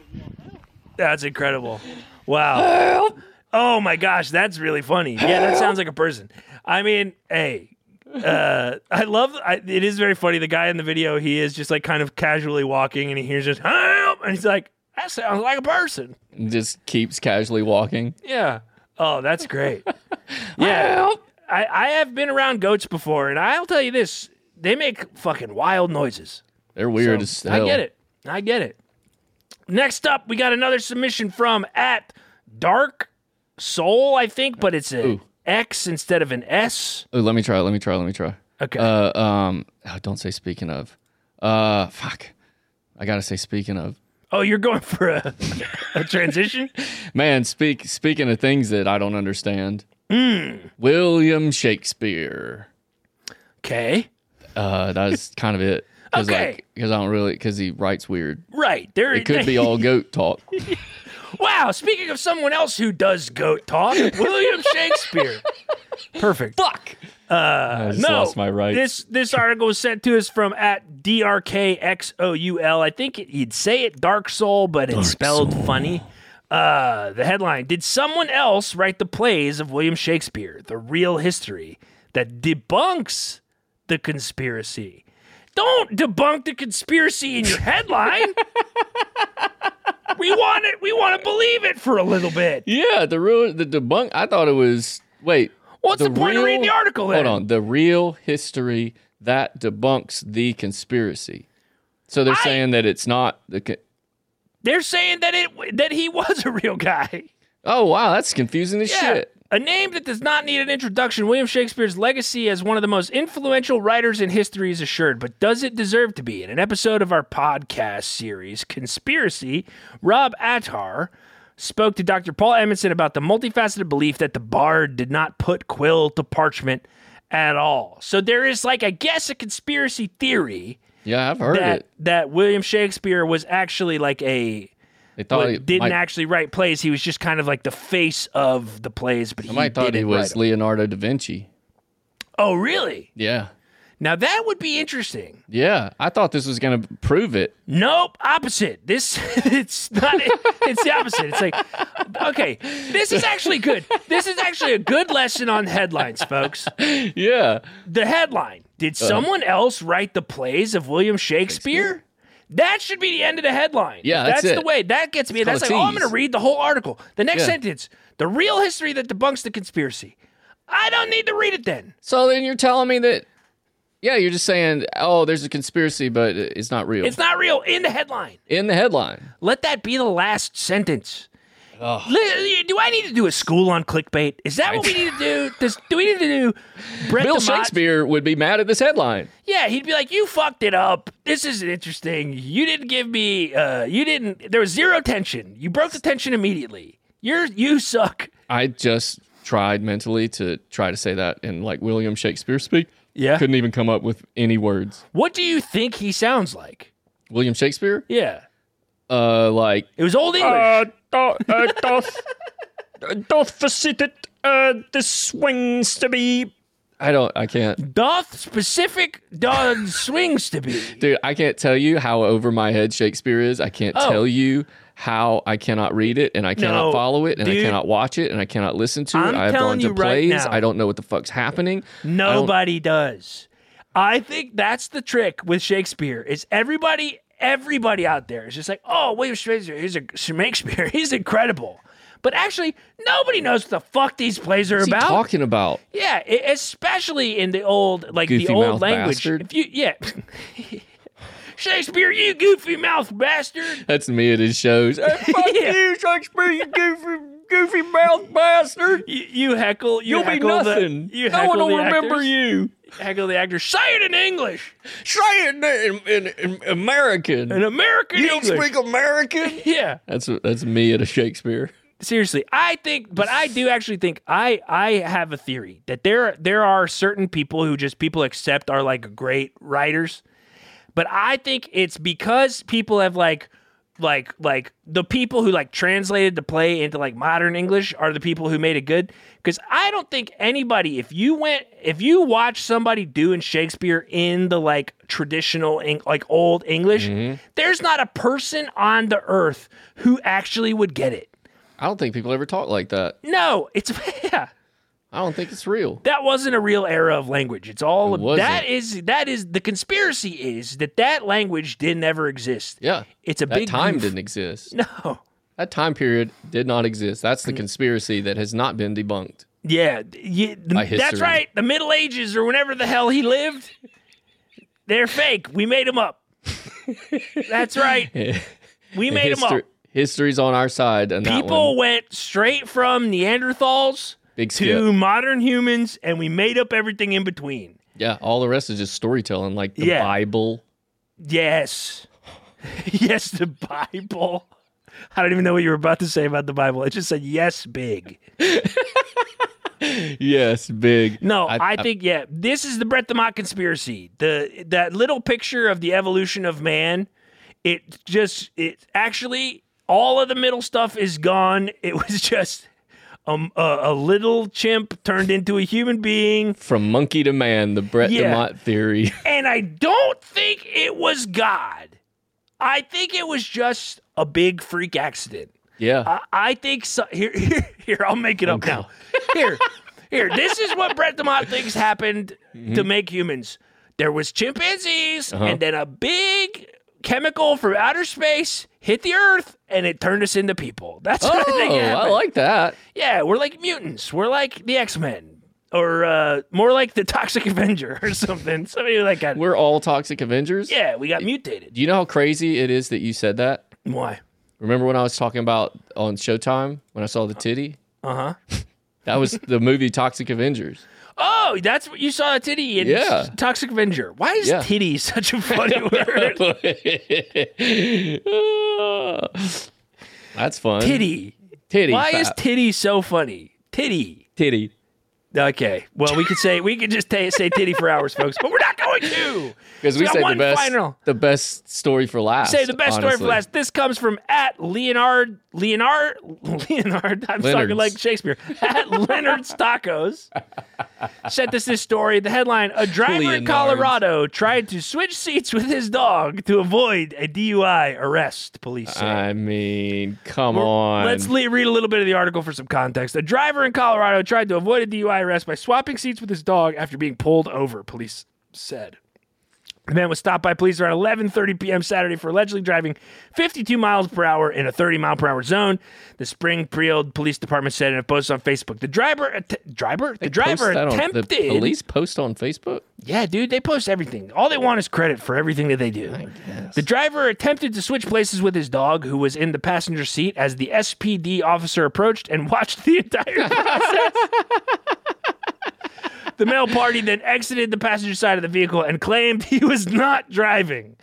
That's incredible. Wow. Oh my gosh, that's really funny. Yeah, that sounds like a person. I mean, hey, uh, I love. I, it is very funny. The guy in the video, he is just like kind of casually walking, and he hears just help, and he's like, "That sounds like a person." Just keeps casually walking. Yeah. Oh, that's great. yeah. I, I have been around goats before, and I'll tell you this: they make fucking wild noises. They're weird So, as hell. I get it. I get it. Next up, we got another submission from at Dark Soul, I think, but it's a Ooh. X instead of an S. Oh, let me try. Let me try. Let me try. Okay. Uh, um, oh, don't say speaking of. Uh, fuck. I gotta say speaking of. oh, you're going for a, a transition? Man, speak speaking of things that I don't understand. Hmm. William Shakespeare. Okay. Uh, that's kind of it. Cause Okay. like, because I don't really, because he writes weird. Right. There It could be all goat talk. Wow, speaking of someone else who does goat talk, William Shakespeare. Perfect. Fuck. I just no, lost my rights. This this article was sent to us from at DRKXOUL. I think it, you'd say it Dark Soul, but it's spelled funny. Uh, the headline Did someone else write the plays of William Shakespeare, the real history that debunks the conspiracy? Don't debunk the conspiracy in your headline. we want it. We want to believe it for a little bit. yeah, the real the debunk. I thought it was. Wait. What's the, point of reading the article then? Hold on. The real history that debunks the conspiracy. So they're I- saying that it's not the. They're saying that it that he was a real guy. Oh wow, that's confusing as Yeah. shit. A name that does not need an introduction, William Shakespeare's legacy as one of the most influential writers in history is assured, but does it deserve to be? In an episode of our podcast series, Conspiracy, Rob Attar spoke to Dr. Paul Edmondson about the multifaceted belief that the bard did not put quill to parchment at all. So there is like I guess a conspiracy theory Yeah, I've heard that it. that William Shakespeare was actually like a They thought he didn't might, actually write plays. He was just kind of like the face of the plays, but I he might thought he was 'em. Leonardo da Vinci. Oh, really? Yeah. Now that would be interesting. Yeah, I thought this was going to prove it. Nope, opposite. This it's not. It's the opposite. It's like, okay, this is actually good. This is actually a good lesson on headlines, folks. Yeah. The headline: Did Uh. someone else write the plays of William Shakespeare? That should be the end of the headline. Yeah, that's the it. way. That gets me. It's That's like, oh, I'm going to read the whole article. The next Yeah. sentence: The real history that debunks the conspiracy. I don't need to read it then. So then you're telling me that, yeah, you're just saying, oh, there's a conspiracy, but it's not real. It's not real in the headline. in the headline. Let that be the last sentence. Do I need to do a school on clickbait? Is that what we need to do? Does, do we need to do Brett Bill DeMott- Shakespeare would be mad at this headline. Yeah, he'd be like, "You fucked it up. This isn't interesting. You didn't give me. Uh, you didn't. There was zero tension. You broke the tension immediately. You're you suck." I just tried mentally to try to say that in like William Shakespeare speak. Yeah. Couldn't even come up with any words. What do you think he sounds like? William Shakespeare? Yeah, Uh, like it was old English. doth, uh, doth, doth facilitate uh, the swings to be I don't, I can't, Doth specific dog swings to be. dude. I can't tell you how over my head Shakespeare is. I can't Oh. tell you how I cannot read it and I cannot No, follow it and dude. I cannot watch it and I cannot listen to I'm it. I've telling gone to you right plays. now. I don't know what the fuck's happening. Nobody does. I think that's the trick with Shakespeare. Is everybody everybody out there is just like, oh, William Shakespeare, he's a Shakespeare, he's incredible. But actually, nobody knows what the fuck these plays are What's about. talking about? Yeah, e- especially in the old, like Goofy the old mouth language. bastard. If you, yeah, Shakespeare, you goofy mouth bastard. That's me at his shows. Hey, fuck Yeah. you, Shakespeare, you goofy, goofy mouth bastard. You, you heckle, you You'll be heckle nothing. The, you no heckle one will the remember actors. you. Heckle the actors. Say it in English, Say it in, in, in, in American. in American you don't English. speak American? yeah. That's that's me at a Shakespeare. Seriously i think but i do actually think i i have a theory that there there are certain people who just people accept are like great writers but i think it's because people have like like like the people who like translated the play into like modern English are the people who made it good. Because I don't think anybody, if you went, if you watch somebody doing Shakespeare in the like traditional, like old English, mm-hmm. there's not a person on the earth who actually would get it. I don't think people ever talk like that. No, it's yeah. I don't think it's real. That wasn't a real era of language. It's all It that is that is the conspiracy is that that language didn't ever exist. Yeah. It's a that big time goof. didn't exist. No. That time period did not exist. That's the mm. conspiracy that has not been debunked. Yeah, yeah By that's right. The Middle Ages or whenever the hell he lived, they're fake. We made them up. that's right. We made them up. History's on our side, and that People went straight from Neanderthals to modern humans, and we made up everything in between. Yeah, all the rest is just storytelling, like the Yeah. Bible. Yes. yes, the Bible. I don't even know what you were about to say about the Bible. It just said yes, big. Yes, big. No, I, think yeah, this is the Brett DeMott conspiracy. The that little picture of the evolution of man, it just it actually all of the middle stuff is gone. It was just um, a, a little chimp turned into a human being, from monkey to man, the Brett Yeah. DeMott theory. and I don't think it was God. I think it was just a big freak accident. yeah, I, I think so. Here, here, here. I'll make it up now. Here, here. This is what Brett DeMott thinks happened to make humans. There was chimpanzees, and then a big chemical from outer space hit the Earth, and it turned us into people. That's what I think oh, happened. I like that. yeah, we're like mutants. We're like the X Men, or uh, more like the Toxic Avenger, or something. Something like that. We're all toxic Avengers. yeah, we got mutated. Do you know how crazy it is that you said that? Why? Remember when I was talking about on Showtime when I saw the titty? Uh huh. That was the movie Toxic Avengers. Oh, that's what you saw a titty in Yeah. Toxic Avenger. Why is Yeah. titty such a funny word? That's fun. Titty. Titty. Why is titty so funny? Titty. titty? Okay. Well, we could say we could just ta- say titty for hours, folks, but we're not going to. Because we got say the best, final. the best story for last. Say the best story for last. This comes from at Leonard Leonard Leonard. I'm talking like Shakespeare. At Leonard's Tacos. Sent us this story. The headline: A driver in Colorado tried to switch seats with his dog to avoid a DUI arrest. Police say. I mean, come Well, on. Let's le- read a little bit of the article for some context. A driver in Colorado tried to avoid a DUI arrest by swapping seats with his dog after being pulled over, police said. The man was stopped by police around 11:30 p.m. Saturday for allegedly driving 52 miles per hour in a 30 mile per hour zone. The Springfield Police Department said in a post on Facebook. The driver, att- driver, the driver on- attempted. the police post on Facebook. Yeah, dude, they post everything. All they want is credit for everything that they do. The driver attempted to switch places with his dog, who was in the passenger seat, as the SPD officer approached and watched the entire process. The male party then exited the passenger side of the vehicle and claimed he was not driving.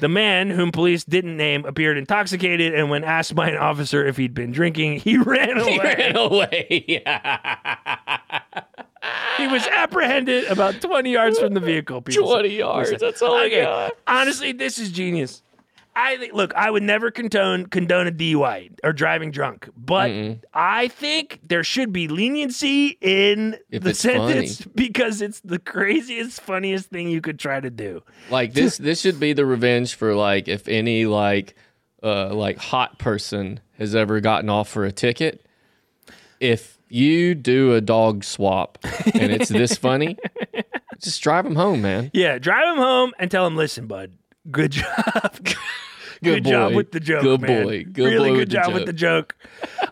The man, whom police didn't name, appeared intoxicated, and when asked by an officer if he'd been drinking, he ran away. He Ran away. He was apprehended about 20 yards from the vehicle. people said. 20 yards. That's all I Okay. got. Honestly, this is genius. I think. Look, I would never condone condone a DUI or driving drunk, but I think there should be leniency in If the sentence because it's the craziest, funniest thing you could try to do. Like this this should be the revenge for like if any like uh like hot person has ever gotten off for a ticket. If you do a dog swap and it's this funny, just drive them home, man. Yeah, drive him home and tell him, "Listen, bud, good job." Good, job with the joke, Good man. boy. Good really boy good job with the joke.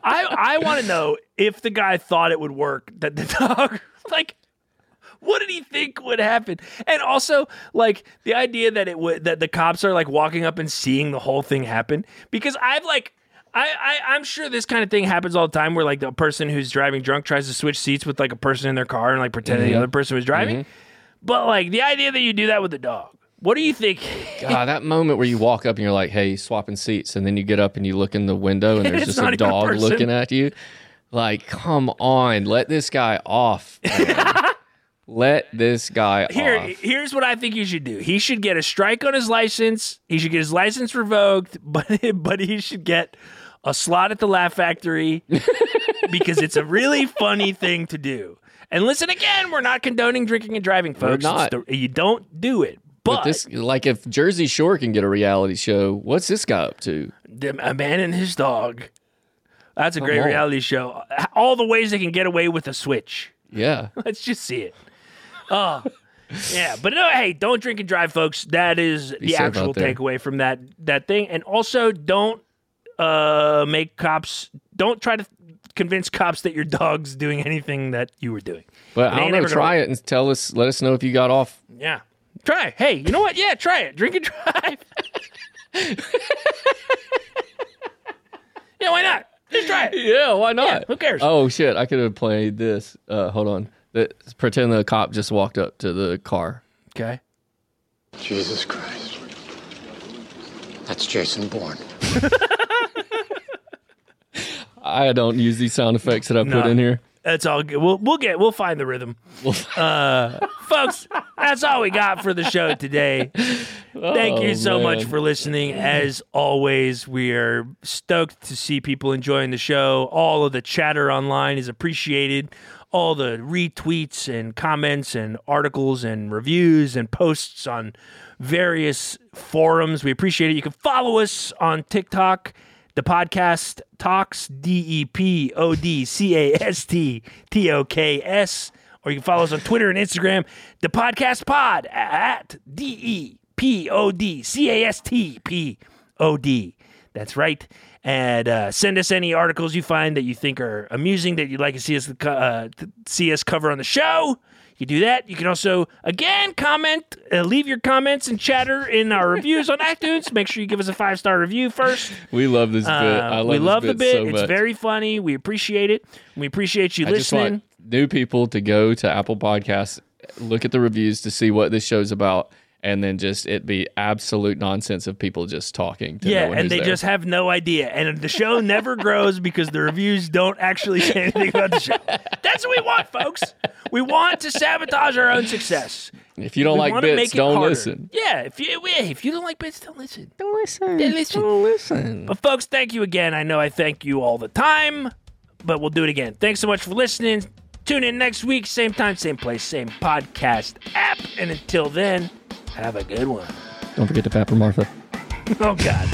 I I want to know if the guy thought it would work. That the dog like. What did he think would happen? And also, like the idea that it would that the cops are like walking up and seeing the whole thing happen. Because I've like I, I I'm sure this kind of thing happens all the time where like the person who's driving drunk tries to switch seats with like a person in their car and like pretend the mm-hmm. other person was driving. Mm-hmm. But like the idea that you do that with a dog. What do you think? God, that moment where you walk up and you're like, "Hey, swapping seats," and then you get up and you look in the window and there's just a even a dog looking at you. Like, come on, let this guy off. Let this guy Here, off. here's what I think you should do. He should get a strike on his license. He should get his license revoked, but but he should get a slot at the Laugh Factory because it's a really funny thing to do. And listen again, we're not condoning drinking and driving, folks. We're not. the- you don't do it. But, But this, like, if Jersey Shore can get a reality show, what's this guy up to? a man and his dog. That's a great on. reality show. All the ways they can get away with a switch. Yeah. Let's just see it. Oh, yeah. But no, hey, don't drink and drive, folks. That is the actual takeaway from that that thing. And also, don't uh, make cops. Don't try to convince cops that your dog's doing anything that you were doing. But I don't ain't know. ever gonna Try it and tell us. Let us know if you got off. Yeah. Try. Hey, you know what? Yeah, try it. Drink and drive. yeah, why not? Just try it. Yeah, why not? Yeah, who cares? Oh shit! I could have played this. Uh, hold on. That pretend the cop just walked up to the car. Okay. Jesus Christ. That's Jason Bourne. I don't use these sound effects that I put No. in here. That's all good. We'll we'll get we'll find the rhythm. Uh, folks, that's all we got for the show today. Thank you Oh, so much for listening. As always, we are stoked to see people enjoying the show. All of the chatter online is appreciated. All the retweets and comments and articles and reviews and posts on various forums. We appreciate it. You can follow us on TikTok. The podcast talks D E P O D C A S T T O K S. Or you can follow us on Twitter and Instagram, the podcast pod at D E P O D C A S T P O D. That's right. And uh, send us any articles you find that you think are amusing that you'd like to see us uh, see us cover on the show. You do that. You can also again comment, uh, leave your comments and chatter in our reviews on iTunes. Make sure you give us a five star review first. We love this bit. Uh, I love we this love the bit bit. so it's much. very funny. We appreciate it. We appreciate you I just listening. want new people to go to Apple Podcasts, look at the reviews to see what this show's about, and then just it be absolute nonsense of people just talking. To no yeah, one and they there. just have no idea. And the show never grows because the reviews don't actually say anything about the show. That's what we want, folks. We want to sabotage our own success. If you don't we like wanna bits, make it don't harder. listen. Yeah, if you if you don't like bits, don't listen. Don't listen. Don't listen. Don't listen. But folks, thank you again. I know I thank you all the time, but we'll do it again. Thanks so much for listening. Tune in next week, same time, same place, same podcast app. And until then, have a good one. Don't forget to Papa Martha. Oh God.